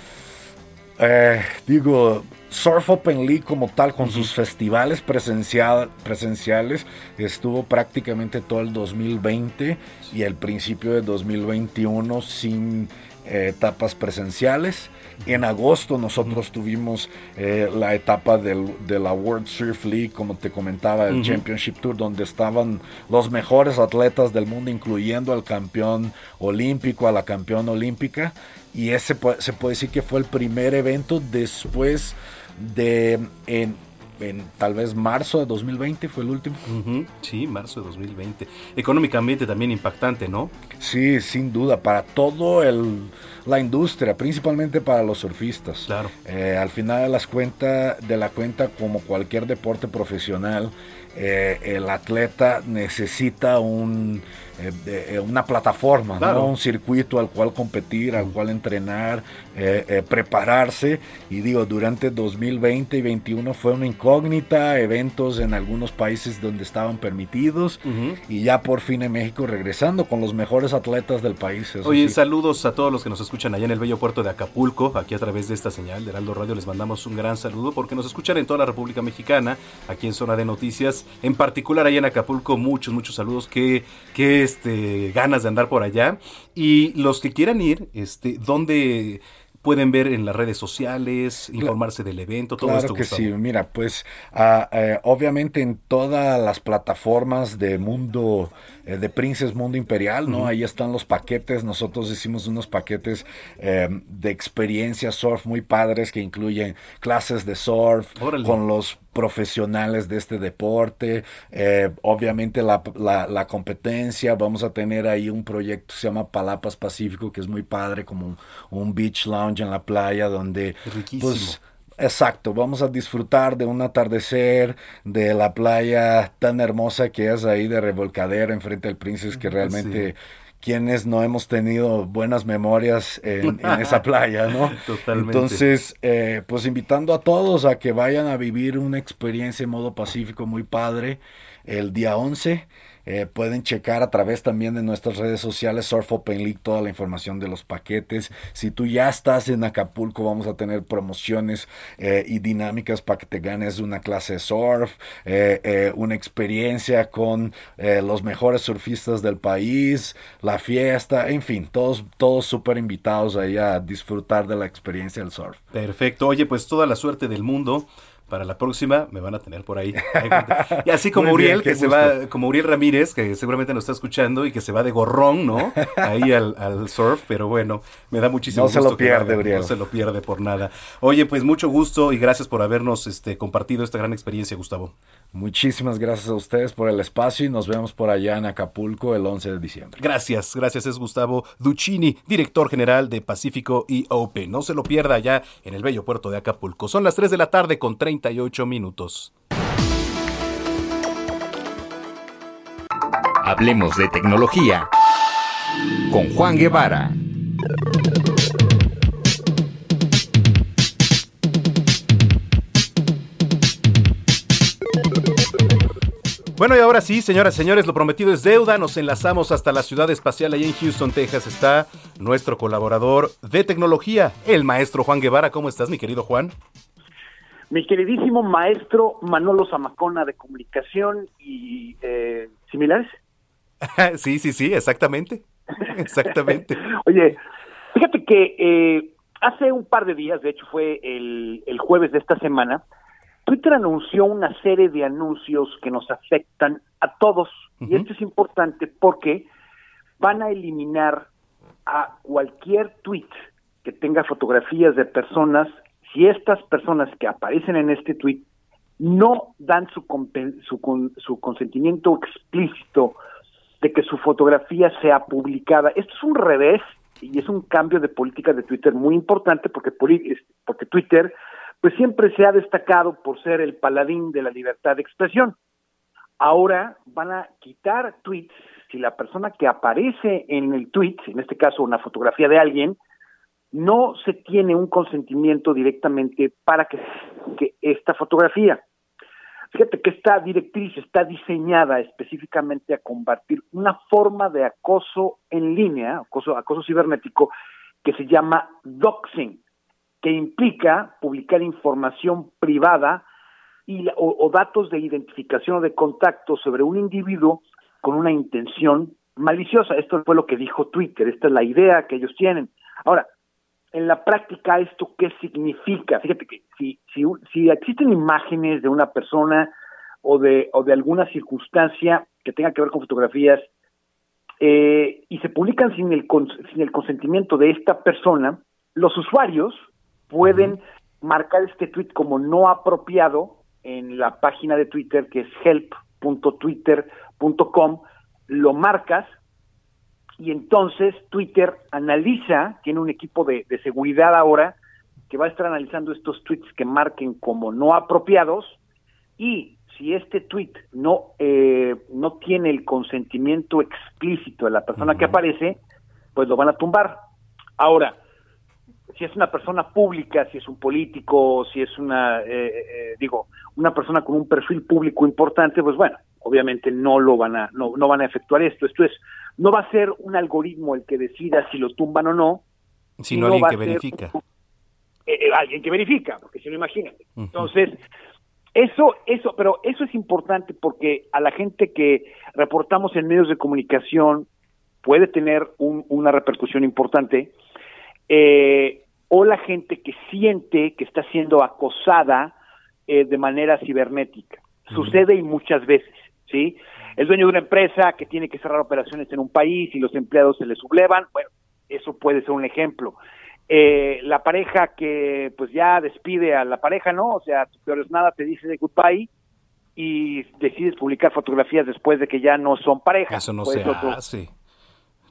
[SPEAKER 24] Eh, digo, Surf Open League como tal, con sus festivales presencial, presenciales, estuvo prácticamente todo el 2020 y el principio de 2021 sin eh, etapas presenciales. En agosto nosotros tuvimos eh, la etapa del- de la World Surf League, como te comentaba, el. Championship Tour, donde estaban los mejores atletas del mundo, incluyendo al campeón olímpico, a la campeona olímpica. Y ese se puede decir que fue el primer evento después de, en, en tal vez marzo de 2020, fue el último.
[SPEAKER 2] Sí, marzo de 2020. Económicamente también impactante, ¿no?
[SPEAKER 24] Sí, sin duda, para todo el, la industria, principalmente para los surfistas.
[SPEAKER 2] Claro.
[SPEAKER 24] Eh, al final de las cuentas, de la cuenta, como cualquier deporte profesional, eh, el atleta necesita un, eh, eh, una plataforma, ¿no?
[SPEAKER 2] Claro.
[SPEAKER 24] un circuito al cual competir, al cual entrenar, eh, eh, prepararse. Y digo, durante 2020 y 2021 fue una incógnita, eventos en algunos países donde estaban permitidos y ya por fin en México regresando con los mejores atletas del país.
[SPEAKER 2] Oye,
[SPEAKER 24] sí.
[SPEAKER 2] saludos a todos los que nos escuchan allá en el bello puerto de Acapulco, aquí a través de esta señal de Heraldo Radio les mandamos un gran saludo porque nos escuchan en toda la República Mexicana, aquí en Zona de Noticias, en particular allá en Acapulco, muchos, muchos saludos, que, que este, ganas de andar por allá. Y los que quieran ir, este, ¿dónde pueden ver en las redes sociales, informarse del evento, todo
[SPEAKER 24] Claro
[SPEAKER 2] esto?
[SPEAKER 24] que
[SPEAKER 2] Gustavo?
[SPEAKER 24] sí, mira, pues ah, eh, obviamente en todas las plataformas de mundo, eh, de Princess Mundo Imperial, ¿no? Ahí están los paquetes, nosotros hicimos unos paquetes eh, de experiencia surf muy padres que incluyen clases de surf
[SPEAKER 2] Órale.
[SPEAKER 24] con los profesionales de este deporte, eh, obviamente la, la- la competencia, vamos a tener ahí un proyecto que se llama Palapas Pacífico, que es muy padre, como un, un beach lounge en la playa donde
[SPEAKER 2] Riquísimo.
[SPEAKER 24] pues Exacto, vamos a disfrutar de un atardecer, de la playa tan hermosa que es ahí de Revolcadera enfrente del Princess, que realmente quienes no hemos tenido buenas memorias en, en esa playa, ¿no?
[SPEAKER 2] Totalmente.
[SPEAKER 24] Entonces, eh, pues invitando a todos a que vayan a vivir una experiencia en modo pacífico muy padre el día 11. Eh, pueden checar a través también de nuestras redes sociales Surf Open League toda la información de los paquetes. Si tú ya estás en Acapulco, vamos a tener promociones eh, y dinámicas para que te ganes una clase de surf, eh, una experiencia con los mejores surfistas del país, la fiesta, en fin, todos, todos súper invitados ahí a disfrutar de la experiencia del surf.
[SPEAKER 2] Perfecto. Oye, pues toda la suerte del mundo para la próxima me van a tener por ahí. Y así como
[SPEAKER 24] bien,
[SPEAKER 2] Uriel, que se va, como Uriel Ramírez, que seguramente nos está escuchando y que se va de gorrón, ¿no? Ahí al, al surf, pero bueno, me da muchísimo
[SPEAKER 24] No se
[SPEAKER 2] gusto
[SPEAKER 24] lo
[SPEAKER 2] que
[SPEAKER 24] pierde,
[SPEAKER 2] vaya,
[SPEAKER 24] Uriel.
[SPEAKER 2] No se lo pierde por nada. Oye, pues mucho gusto y gracias por habernos este, compartido esta gran experiencia, Gustavo.
[SPEAKER 24] Muchísimas gracias a ustedes por el espacio y nos vemos por allá en Acapulco el 11 de diciembre.
[SPEAKER 2] Gracias, gracias. Es Gustavo Duccini, director general de Pacífico y Open. No se lo pierda allá en el bello puerto de Acapulco. Son las 3 de la tarde con 38 minutos.
[SPEAKER 1] Hablemos de tecnología con Juan Guevara.
[SPEAKER 2] Bueno, y ahora sí, señoras y señores, lo prometido es deuda. Nos enlazamos hasta la ciudad espacial. Allí en Houston, Texas, está nuestro colaborador de tecnología, el maestro Juan Guevara. ¿Cómo estás, mi querido Juan?
[SPEAKER 25] Mi queridísimo maestro Manolo Zamacona de comunicación y eh, similares.
[SPEAKER 2] sí, sí, sí, exactamente. Exactamente.
[SPEAKER 25] Oye, fíjate que eh, hace un par de días, de hecho fue el, el jueves de esta semana, Twitter anunció una serie de anuncios que nos afectan a todos. Y esto es importante porque van a eliminar a cualquier tweet que tenga fotografías de personas si estas personas que aparecen en este tweet no dan su, su, su consentimiento explícito de que su fotografía sea publicada. Esto es un revés y es un cambio de política de Twitter muy importante porque, porque Twitter pues siempre se ha destacado por ser el paladín de la libertad de expresión. Ahora van a quitar tweets si la persona que aparece en el tweet, en este caso una fotografía de alguien, no se tiene un consentimiento directamente para que, esta fotografía. Fíjate que esta directriz está diseñada específicamente a combatir una forma de acoso en línea, acoso, acoso cibernético, que se llama doxing, que implica publicar información privada y, o, o datos de identificación o de contacto sobre un individuo con una intención maliciosa. Esto fue lo que dijo Twitter, esta es la idea que ellos tienen. Ahora, en la práctica, ¿esto qué significa? Fíjate que si, si, si existen imágenes de una persona o de, o de alguna circunstancia que tenga que ver con fotografías eh, y se publican sin el, cons- sin el consentimiento de esta persona, los usuarios pueden marcar este tweet como no apropiado en la página de Twitter que es help.twitter.com, lo marcas y entonces Twitter analiza, tiene un equipo de, de seguridad ahora que va a estar analizando estos tweets que marquen como no apropiados y si este tweet no eh, no tiene el consentimiento explícito de la persona que aparece, pues lo van a tumbar. Ahora, si es una persona pública, si es un político, si es una, eh, eh, digo, una persona con un perfil público importante, pues bueno, obviamente no lo van a, no, no van a efectuar esto. Esto es, no va a ser un algoritmo el que decida si lo tumban o no,
[SPEAKER 2] Sino
[SPEAKER 25] sino
[SPEAKER 2] alguien
[SPEAKER 25] va
[SPEAKER 2] que verifica.
[SPEAKER 25] eh, eh, alguien que verifica, porque si no imagínate. Entonces, eso, eso, pero eso es importante porque a la gente que reportamos en medios de comunicación puede tener un- una repercusión importante, eh, o la gente que siente que está siendo acosada eh, de manera cibernética. Sucede y muchas veces, ¿sí? El dueño de una empresa que tiene que cerrar operaciones en un país y los empleados se le sublevan, bueno, eso puede ser un ejemplo. Eh, la pareja que pues ya despide a la pareja, ¿no? O sea, tu peor es nada, te dice de goodbye y decides publicar fotografías después de que ya no son pareja.
[SPEAKER 2] Eso no se
[SPEAKER 25] otro-
[SPEAKER 2] hace.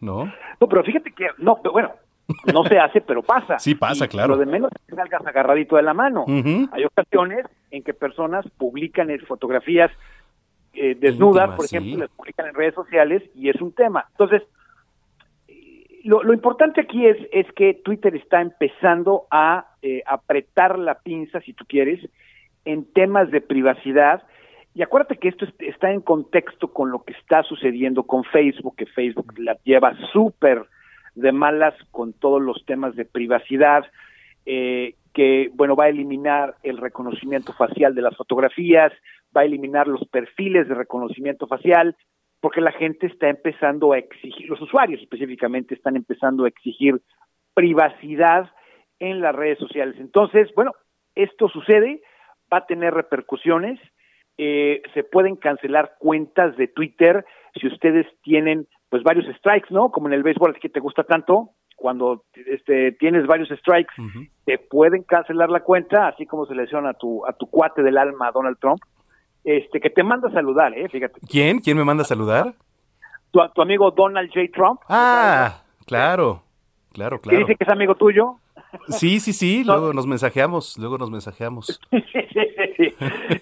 [SPEAKER 2] ¿No?
[SPEAKER 25] No, pero fíjate que, no, pero bueno, no se hace, pero pasa.
[SPEAKER 2] Sí pasa,
[SPEAKER 25] Y
[SPEAKER 2] claro.
[SPEAKER 25] Lo de menos es que salgas agarradito de la mano. Hay ocasiones en que personas publican fotografías eh, desnudas, por
[SPEAKER 2] sí.
[SPEAKER 25] ejemplo, las publican en redes sociales y es un tema. Entonces, lo, lo importante aquí es, es que Twitter está empezando a eh, apretar la pinza, si tú quieres, en temas de privacidad. Y acuérdate que esto es- está en contexto con lo que está sucediendo con Facebook, que Facebook la lleva súper de malas con todos los temas de privacidad, eh, que, bueno, va a eliminar el reconocimiento facial de las fotografías, va a eliminar los perfiles de reconocimiento facial, porque la gente está empezando a exigir, los usuarios específicamente están empezando a exigir privacidad en las redes sociales. Entonces, bueno, esto sucede va a tener repercusiones. Eh, se pueden cancelar cuentas de Twitter si ustedes tienen pues varios strikes, ¿no? Como en el béisbol que te gusta tanto, cuando este, tienes varios strikes, te pueden cancelar la cuenta, así como se le hicieron a tu a tu cuate del alma, Donald Trump, este que te manda a saludar, ¿eh? Fíjate.
[SPEAKER 2] ¿Quién? ¿Quién me manda a saludar?
[SPEAKER 25] Tu, tu amigo Donald J. Trump.
[SPEAKER 2] Ah, claro, claro,
[SPEAKER 25] que
[SPEAKER 2] claro.
[SPEAKER 25] dice que es amigo tuyo.
[SPEAKER 2] Sí, sí, sí, luego nos mensajeamos, luego nos mensajeamos.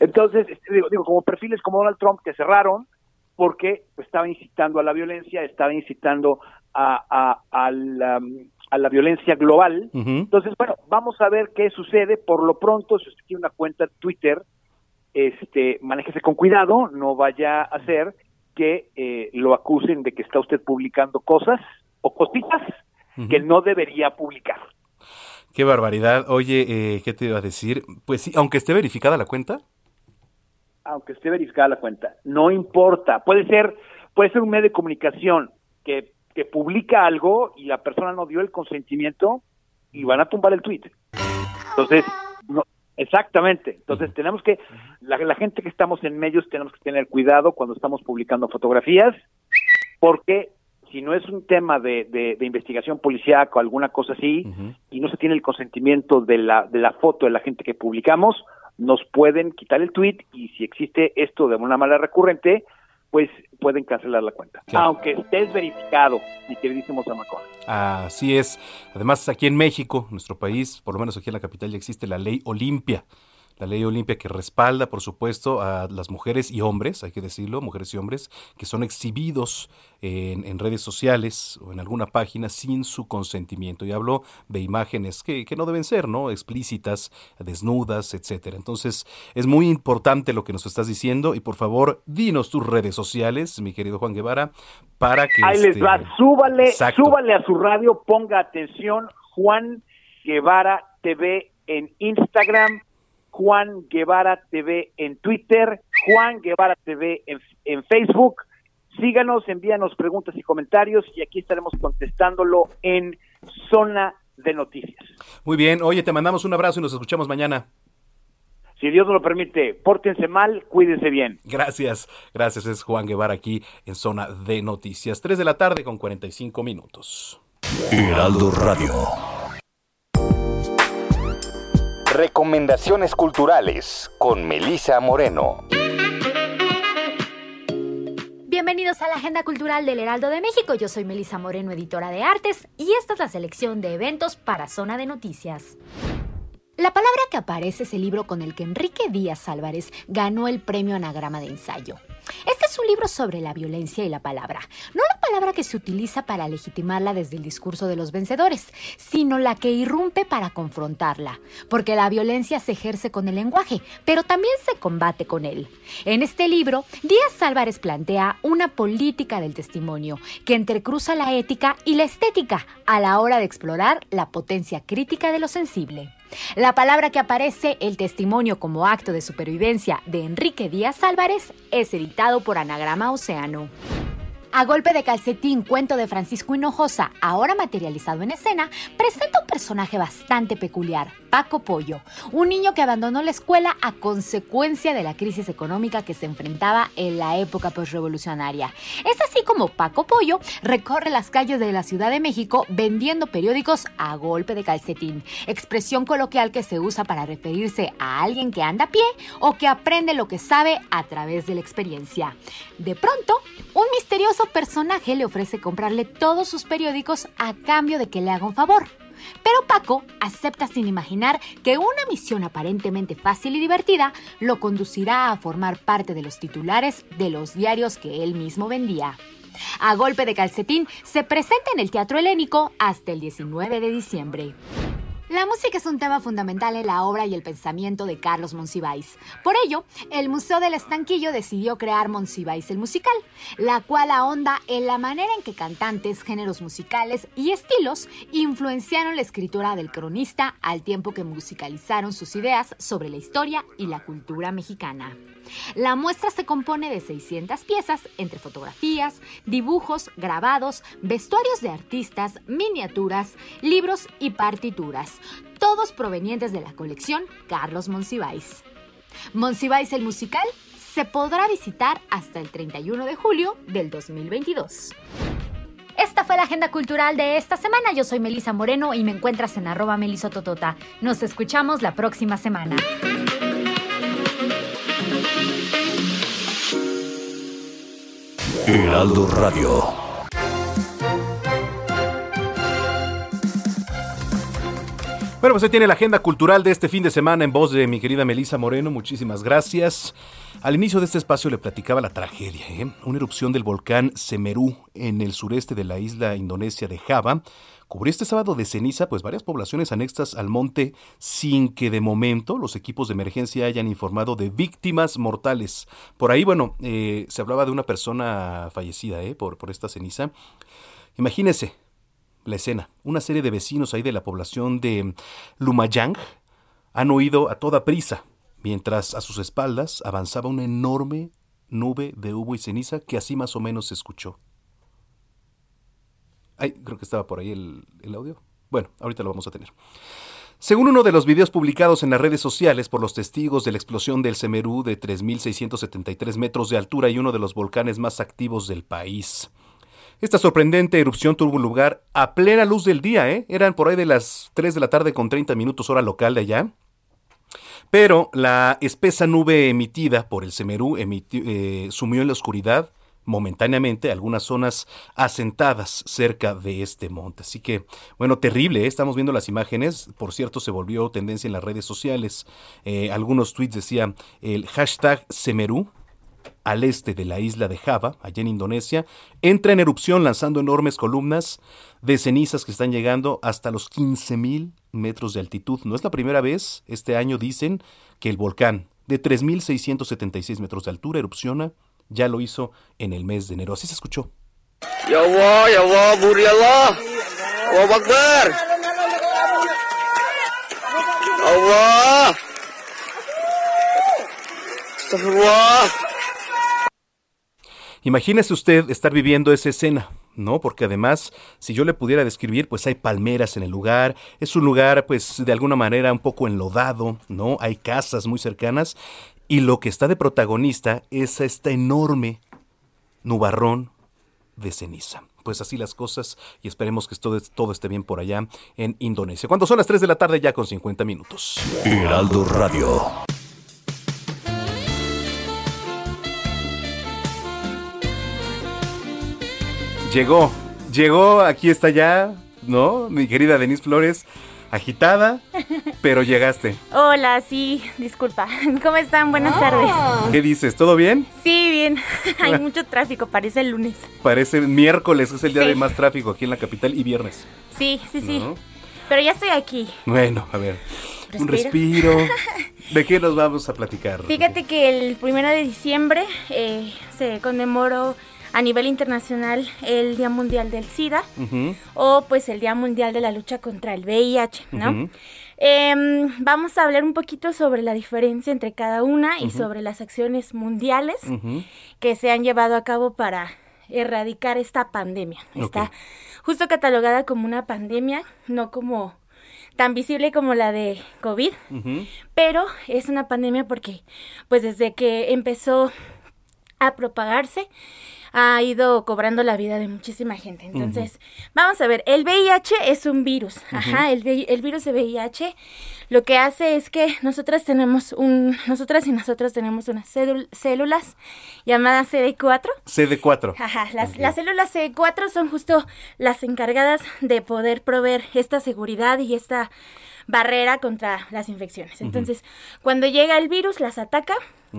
[SPEAKER 25] Entonces, este, digo, digo, como perfiles como Donald Trump que cerraron porque estaba incitando a la violencia, estaba incitando a, a, a la, a la violencia global. Entonces, bueno, vamos a ver qué sucede. Por lo pronto, si usted tiene una cuenta en Twitter, este, manéjese con cuidado, no vaya a hacer que eh, lo acusen de que está usted publicando cosas o cositas que no debería publicar.
[SPEAKER 2] Qué barbaridad. Oye, eh, ¿qué te iba a decir? Pues sí, aunque esté verificada la cuenta.
[SPEAKER 25] aunque esté verificada la cuenta, no importa. Puede ser, puede ser un medio de comunicación que, que publica algo y la persona no dio el consentimiento y van a tumbar el tweet. Entonces, no, exactamente. Entonces tenemos que, la, la gente que estamos en medios tenemos que tener cuidado cuando estamos publicando fotografías, porque si no es un tema de, de, de investigación policíaca o alguna cosa así, y no se tiene el consentimiento de la, de la foto de la gente que publicamos, nos pueden quitar el tweet y si existe esto de una manera recurrente, pues pueden cancelar la cuenta.
[SPEAKER 2] Claro.
[SPEAKER 25] Aunque estés verificado, mi queridísimo Zamacón.
[SPEAKER 2] Así es. Además, aquí en México, nuestro país, por lo menos aquí en la capital, ya existe la ley Olimpia. La ley Olimpia que respalda, por supuesto, a las mujeres y hombres, hay que decirlo, mujeres y hombres, que son exhibidos en, en redes sociales o en alguna página sin su consentimiento. Y hablo de imágenes que, que no deben ser, ¿no? Explícitas, desnudas, etcétera. Entonces, es muy importante lo que nos estás diciendo y por favor, dinos tus redes sociales, mi querido Juan Guevara, para que...
[SPEAKER 25] Ahí les
[SPEAKER 2] este,
[SPEAKER 25] va, súbale,
[SPEAKER 2] Exacto.
[SPEAKER 25] súbale a su radio, ponga atención, Juan Guevara TV en Instagram, Juan Guevara TV en Twitter, Juan Guevara TV en, en Facebook. Síganos, envíanos preguntas y comentarios y aquí estaremos contestándolo en Zona de Noticias.
[SPEAKER 2] Muy bien, oye, te mandamos un abrazo y nos escuchamos mañana.
[SPEAKER 25] Si Dios nos lo permite, pórtense mal, cuídense bien.
[SPEAKER 2] Gracias, gracias. Es Juan Guevara aquí en Zona de Noticias. 3 de la tarde con 45 minutos.
[SPEAKER 1] Heraldo Radio. Recomendaciones culturales con Melisa Moreno.
[SPEAKER 26] Bienvenidos a la Agenda Cultural del Heraldo de México. Yo soy Melisa Moreno, editora de artes, y esta es la selección de eventos para Zona de Noticias. La palabra que aparece es el libro con el que Enrique Díaz Álvarez ganó el premio Anagrama de Ensayo. Este es un libro sobre la violencia y la palabra. No la palabra que se utiliza para legitimarla desde el discurso de los vencedores, sino la que irrumpe para confrontarla. Porque la violencia se ejerce con el lenguaje, pero también se combate con él. En este libro, Díaz Álvarez plantea una política del testimonio que entrecruza la ética y la estética a la hora de explorar la potencia crítica de lo sensible. La palabra que aparece, el testimonio como acto de supervivencia de Enrique Díaz Álvarez, es editado por Anagrama Océano. A golpe de calcetín, cuento de Francisco Hinojosa, ahora materializado en escena, presenta un personaje bastante peculiar, Paco Pollo, un niño que abandonó la escuela a consecuencia de la crisis económica que se enfrentaba en la época postrevolucionaria. Es así como Paco Pollo recorre las calles de la Ciudad de México vendiendo periódicos a golpe de calcetín, expresión coloquial que se usa para referirse a alguien que anda a pie o que aprende lo que sabe a través de la experiencia. De pronto, un misterioso personaje le ofrece comprarle todos sus periódicos a cambio de que le haga un favor. Pero Paco acepta sin imaginar que una misión aparentemente fácil y divertida lo conducirá a formar parte de los titulares de los diarios que él mismo vendía. A golpe de calcetín se presenta en el Teatro Helénico hasta el 19 de diciembre. La música es un tema fundamental en la obra y el pensamiento de Carlos Monsiváis. Por ello, el Museo del Estanquillo decidió crear Monsiváis el Musical, la cual ahonda en la manera en que cantantes, géneros musicales y estilos influenciaron la escritura del cronista al tiempo que musicalizaron sus ideas sobre la historia y la cultura mexicana. La muestra se compone de 600 piezas entre fotografías, dibujos, grabados, vestuarios de artistas, miniaturas, libros y partituras, todos provenientes de la colección Carlos Monsiváis. Monsiváis el musical se podrá visitar hasta el 31 de julio del 2022. Esta fue la agenda cultural de esta semana. Yo soy Melisa Moreno y me encuentras en arroba melisototota. Nos escuchamos la próxima semana.
[SPEAKER 1] Heraldo Radio.
[SPEAKER 2] Bueno, pues ahí tiene la agenda cultural de este fin de semana en voz de mi querida Melisa Moreno. Muchísimas gracias. Al inicio de este espacio le platicaba la tragedia, ¿eh? Una erupción del volcán Semeru en el sureste de la isla indonesia de Java cubrió este sábado de ceniza pues varias poblaciones anexas al monte sin que de momento los equipos de emergencia hayan informado de víctimas mortales. Por ahí, bueno, eh, se hablaba de una persona fallecida ¿eh? por, por esta ceniza. Imagínese la escena. Una serie de vecinos ahí de la población de Lumayang han oído a toda prisa mientras a sus espaldas avanzaba una enorme nube de humo y ceniza que así más o menos se escuchó. Ay, creo que estaba por ahí el, el audio. Bueno, ahorita lo vamos a tener. Según uno de los videos publicados en las redes sociales por los testigos de la explosión del Semerú de 3.673 metros de altura y uno de los volcanes más activos del país. Esta sorprendente erupción tuvo lugar a plena luz del día, ¿eh? Eran por ahí de las 3 de la tarde con 30 minutos hora local de allá. Pero la espesa nube emitida por el Semerú eh, sumió en la oscuridad momentáneamente algunas zonas asentadas cerca de este monte. Así que, bueno, terrible, ¿eh? estamos viendo las imágenes. Por cierto, se volvió tendencia en las redes sociales. Eh, algunos tweets decían el hashtag Semerú al este de la isla de Java, allá en Indonesia, entra en erupción lanzando enormes columnas de cenizas que están llegando hasta los 15.000 metros de altitud. No es la primera vez, este año dicen, que el volcán de 3.676 metros de altura erupciona, ya lo hizo en el mes de enero. Así se escuchó.
[SPEAKER 27] Allah.
[SPEAKER 2] Imagínese usted estar viviendo esa escena, ¿no? Porque además, si yo le pudiera describir, pues hay palmeras en el lugar, es un lugar, pues, de alguna manera un poco enlodado, ¿no? Hay casas muy cercanas, y lo que está de protagonista es esta enorme nubarrón de ceniza. Pues así las cosas, y esperemos que todo, todo esté bien por allá en Indonesia. Cuando son las 3 de la tarde, ya con 50 minutos.
[SPEAKER 1] Heraldo Radio.
[SPEAKER 2] Llegó, llegó, aquí está ya, ¿no? Mi querida Denise Flores, agitada, pero llegaste.
[SPEAKER 28] Hola, sí, disculpa. ¿Cómo están? Buenas tardes.
[SPEAKER 2] ¿Qué dices? ¿Todo bien?
[SPEAKER 28] Sí, bien. Hay mucho tráfico, parece el lunes.
[SPEAKER 2] Parece miércoles, es el día
[SPEAKER 28] Sí.
[SPEAKER 2] de más tráfico aquí en la capital y viernes.
[SPEAKER 28] Sí, sí, sí.
[SPEAKER 2] ¿no?
[SPEAKER 28] Pero ya estoy aquí.
[SPEAKER 2] Bueno, a ver, un
[SPEAKER 28] Respiro.
[SPEAKER 2] respiro. ¿De qué nos vamos a platicar?
[SPEAKER 28] Fíjate que el primero de diciembre eh, se conmemoró a nivel internacional el Día Mundial del SIDA o pues el Día Mundial de la Lucha contra el VIH, ¿no? Em, vamos a hablar un poquito sobre la diferencia entre cada una y sobre las acciones mundiales que se han llevado a cabo para erradicar esta pandemia. Está justo catalogada como una pandemia, no como tan visible como la de COVID, pero es una pandemia porque pues desde que empezó a propagarse ha ido cobrando la vida de muchísima gente. Entonces, vamos a ver, el VIH es un virus. Ajá, el, el virus de VIH lo que hace es que nosotras tenemos un, nosotras y nosotros tenemos unas células llamadas CD4.
[SPEAKER 2] CD4.
[SPEAKER 28] Ajá, las, las células C4 son justo las encargadas de poder proveer esta seguridad y esta barrera contra las infecciones. Entonces, cuando llega el virus, las ataca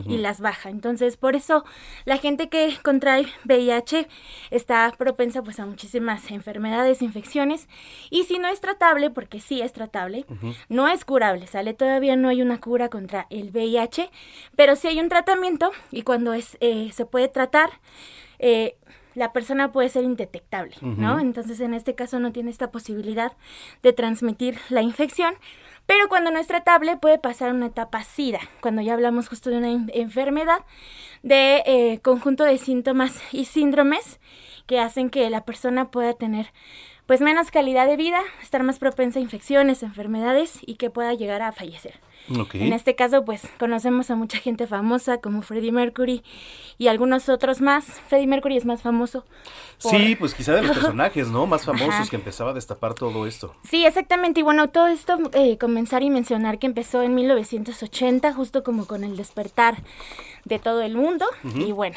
[SPEAKER 28] y las baja. Entonces, por eso la gente que contrae VIH está propensa pues a muchísimas enfermedades, infecciones. Y si no es tratable, porque sí es tratable, no es curable, sale todavía no hay una cura contra el VIH, pero sí hay un tratamiento y cuando es eh, se puede tratar eh, la persona puede ser indetectable, ¿no? Entonces en este caso no tiene esta posibilidad de transmitir la infección, pero cuando no es tratable puede pasar a una etapa SIDA, cuando ya hablamos justo de una en- enfermedad de eh, conjunto de síntomas y síndromes que hacen que la persona pueda tener pues menos calidad de vida, estar más propensa a infecciones, enfermedades y que pueda llegar a fallecer. En este caso, pues conocemos a mucha gente famosa como Freddie Mercury y algunos otros más. Freddie Mercury es más famoso. por-
[SPEAKER 2] Sí, pues quizá de los personajes, ¿no? Más famosos
[SPEAKER 28] Ajá.
[SPEAKER 2] que empezaba a destapar todo esto.
[SPEAKER 28] Sí, exactamente. Y bueno, todo esto, eh, comenzar y mencionar que empezó en 1980, justo como con el despertar de todo el mundo. Y bueno,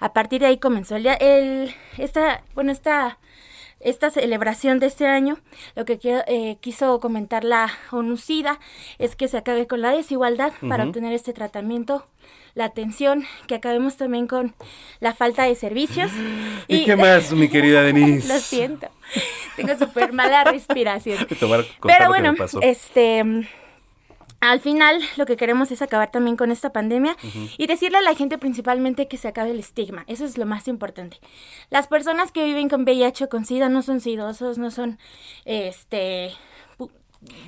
[SPEAKER 28] a partir de ahí comenzó el, día- el esta, bueno, esta, esta celebración de este año. Lo que quiero- eh, quiso comentar la ONU-SIDA es que se acabe con la desigualdad para obtener este tratamiento, la atención, que acabemos también con la falta de servicios.
[SPEAKER 2] ¿Y, qué más, mi querida Denise?
[SPEAKER 28] Lo siento. Tengo súper mala respiración. Pero bueno, este, al final lo que queremos es acabar también con esta pandemia y decirle a la gente principalmente que se acabe el estigma. Eso es lo más importante. Las personas que viven con VIH o con SIDA no son sidosos, no son, este...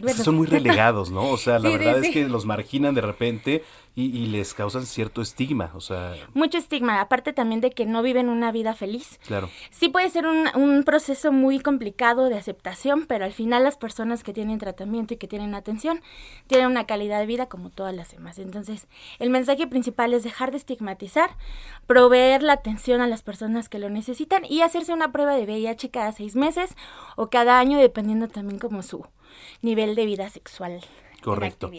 [SPEAKER 28] bueno.
[SPEAKER 2] son muy relegados, ¿no? O sea, la
[SPEAKER 28] Sí,
[SPEAKER 2] verdad
[SPEAKER 28] sí.
[SPEAKER 2] es que los marginan de repente y, y les causan cierto estigma. O sea,
[SPEAKER 28] Mucho estigma, aparte también de que no viven una vida feliz.
[SPEAKER 2] claro.
[SPEAKER 28] Sí puede ser un, un proceso muy complicado de aceptación, pero al final las personas que tienen tratamiento y que tienen atención tienen una calidad de vida como todas las demás. Entonces, el mensaje principal es dejar de estigmatizar, proveer la atención a las personas que lo necesitan y hacerse una prueba de VIH cada seis meses o cada año, dependiendo también como su nivel de vida sexual.
[SPEAKER 2] Correcto.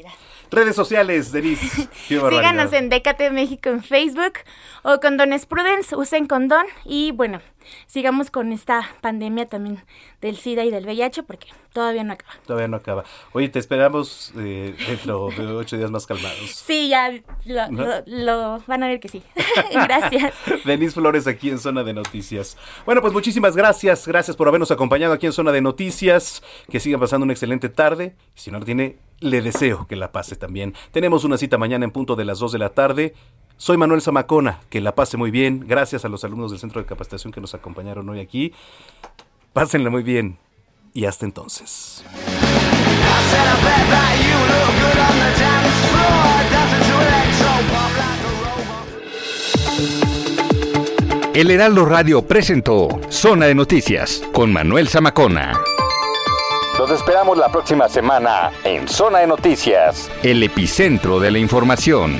[SPEAKER 2] Redes sociales, Denise.
[SPEAKER 28] Síganos en Décate México en Facebook o Condones Prudence, usen condón y bueno, sigamos con esta pandemia también del SIDA y del VIH porque todavía no acaba.
[SPEAKER 2] Todavía no acaba. Oye, te esperamos eh, dentro de ocho días más calmados.
[SPEAKER 28] Sí, ya lo,
[SPEAKER 2] ¿No?
[SPEAKER 28] lo- lo van a ver que sí. Gracias.
[SPEAKER 2] Denise Flores aquí en Zona de Noticias. Bueno, pues muchísimas gracias. Gracias por habernos acompañado aquí en Zona de Noticias. Que sigan pasando una excelente tarde. Si no la tiene, le deseo que la pase también. Tenemos una cita mañana en punto de las 2 de la tarde. Soy Manuel Zamacona. Que la pase muy bien. Gracias a los alumnos del Centro de Capacitación que nos acompañaron hoy aquí. Pásenla muy bien. Y hasta entonces.
[SPEAKER 1] El Heraldo Radio presentó Zona de Noticias con Manuel Zamacona. Los esperamos la próxima semana en Zona de Noticias, el epicentro de la información.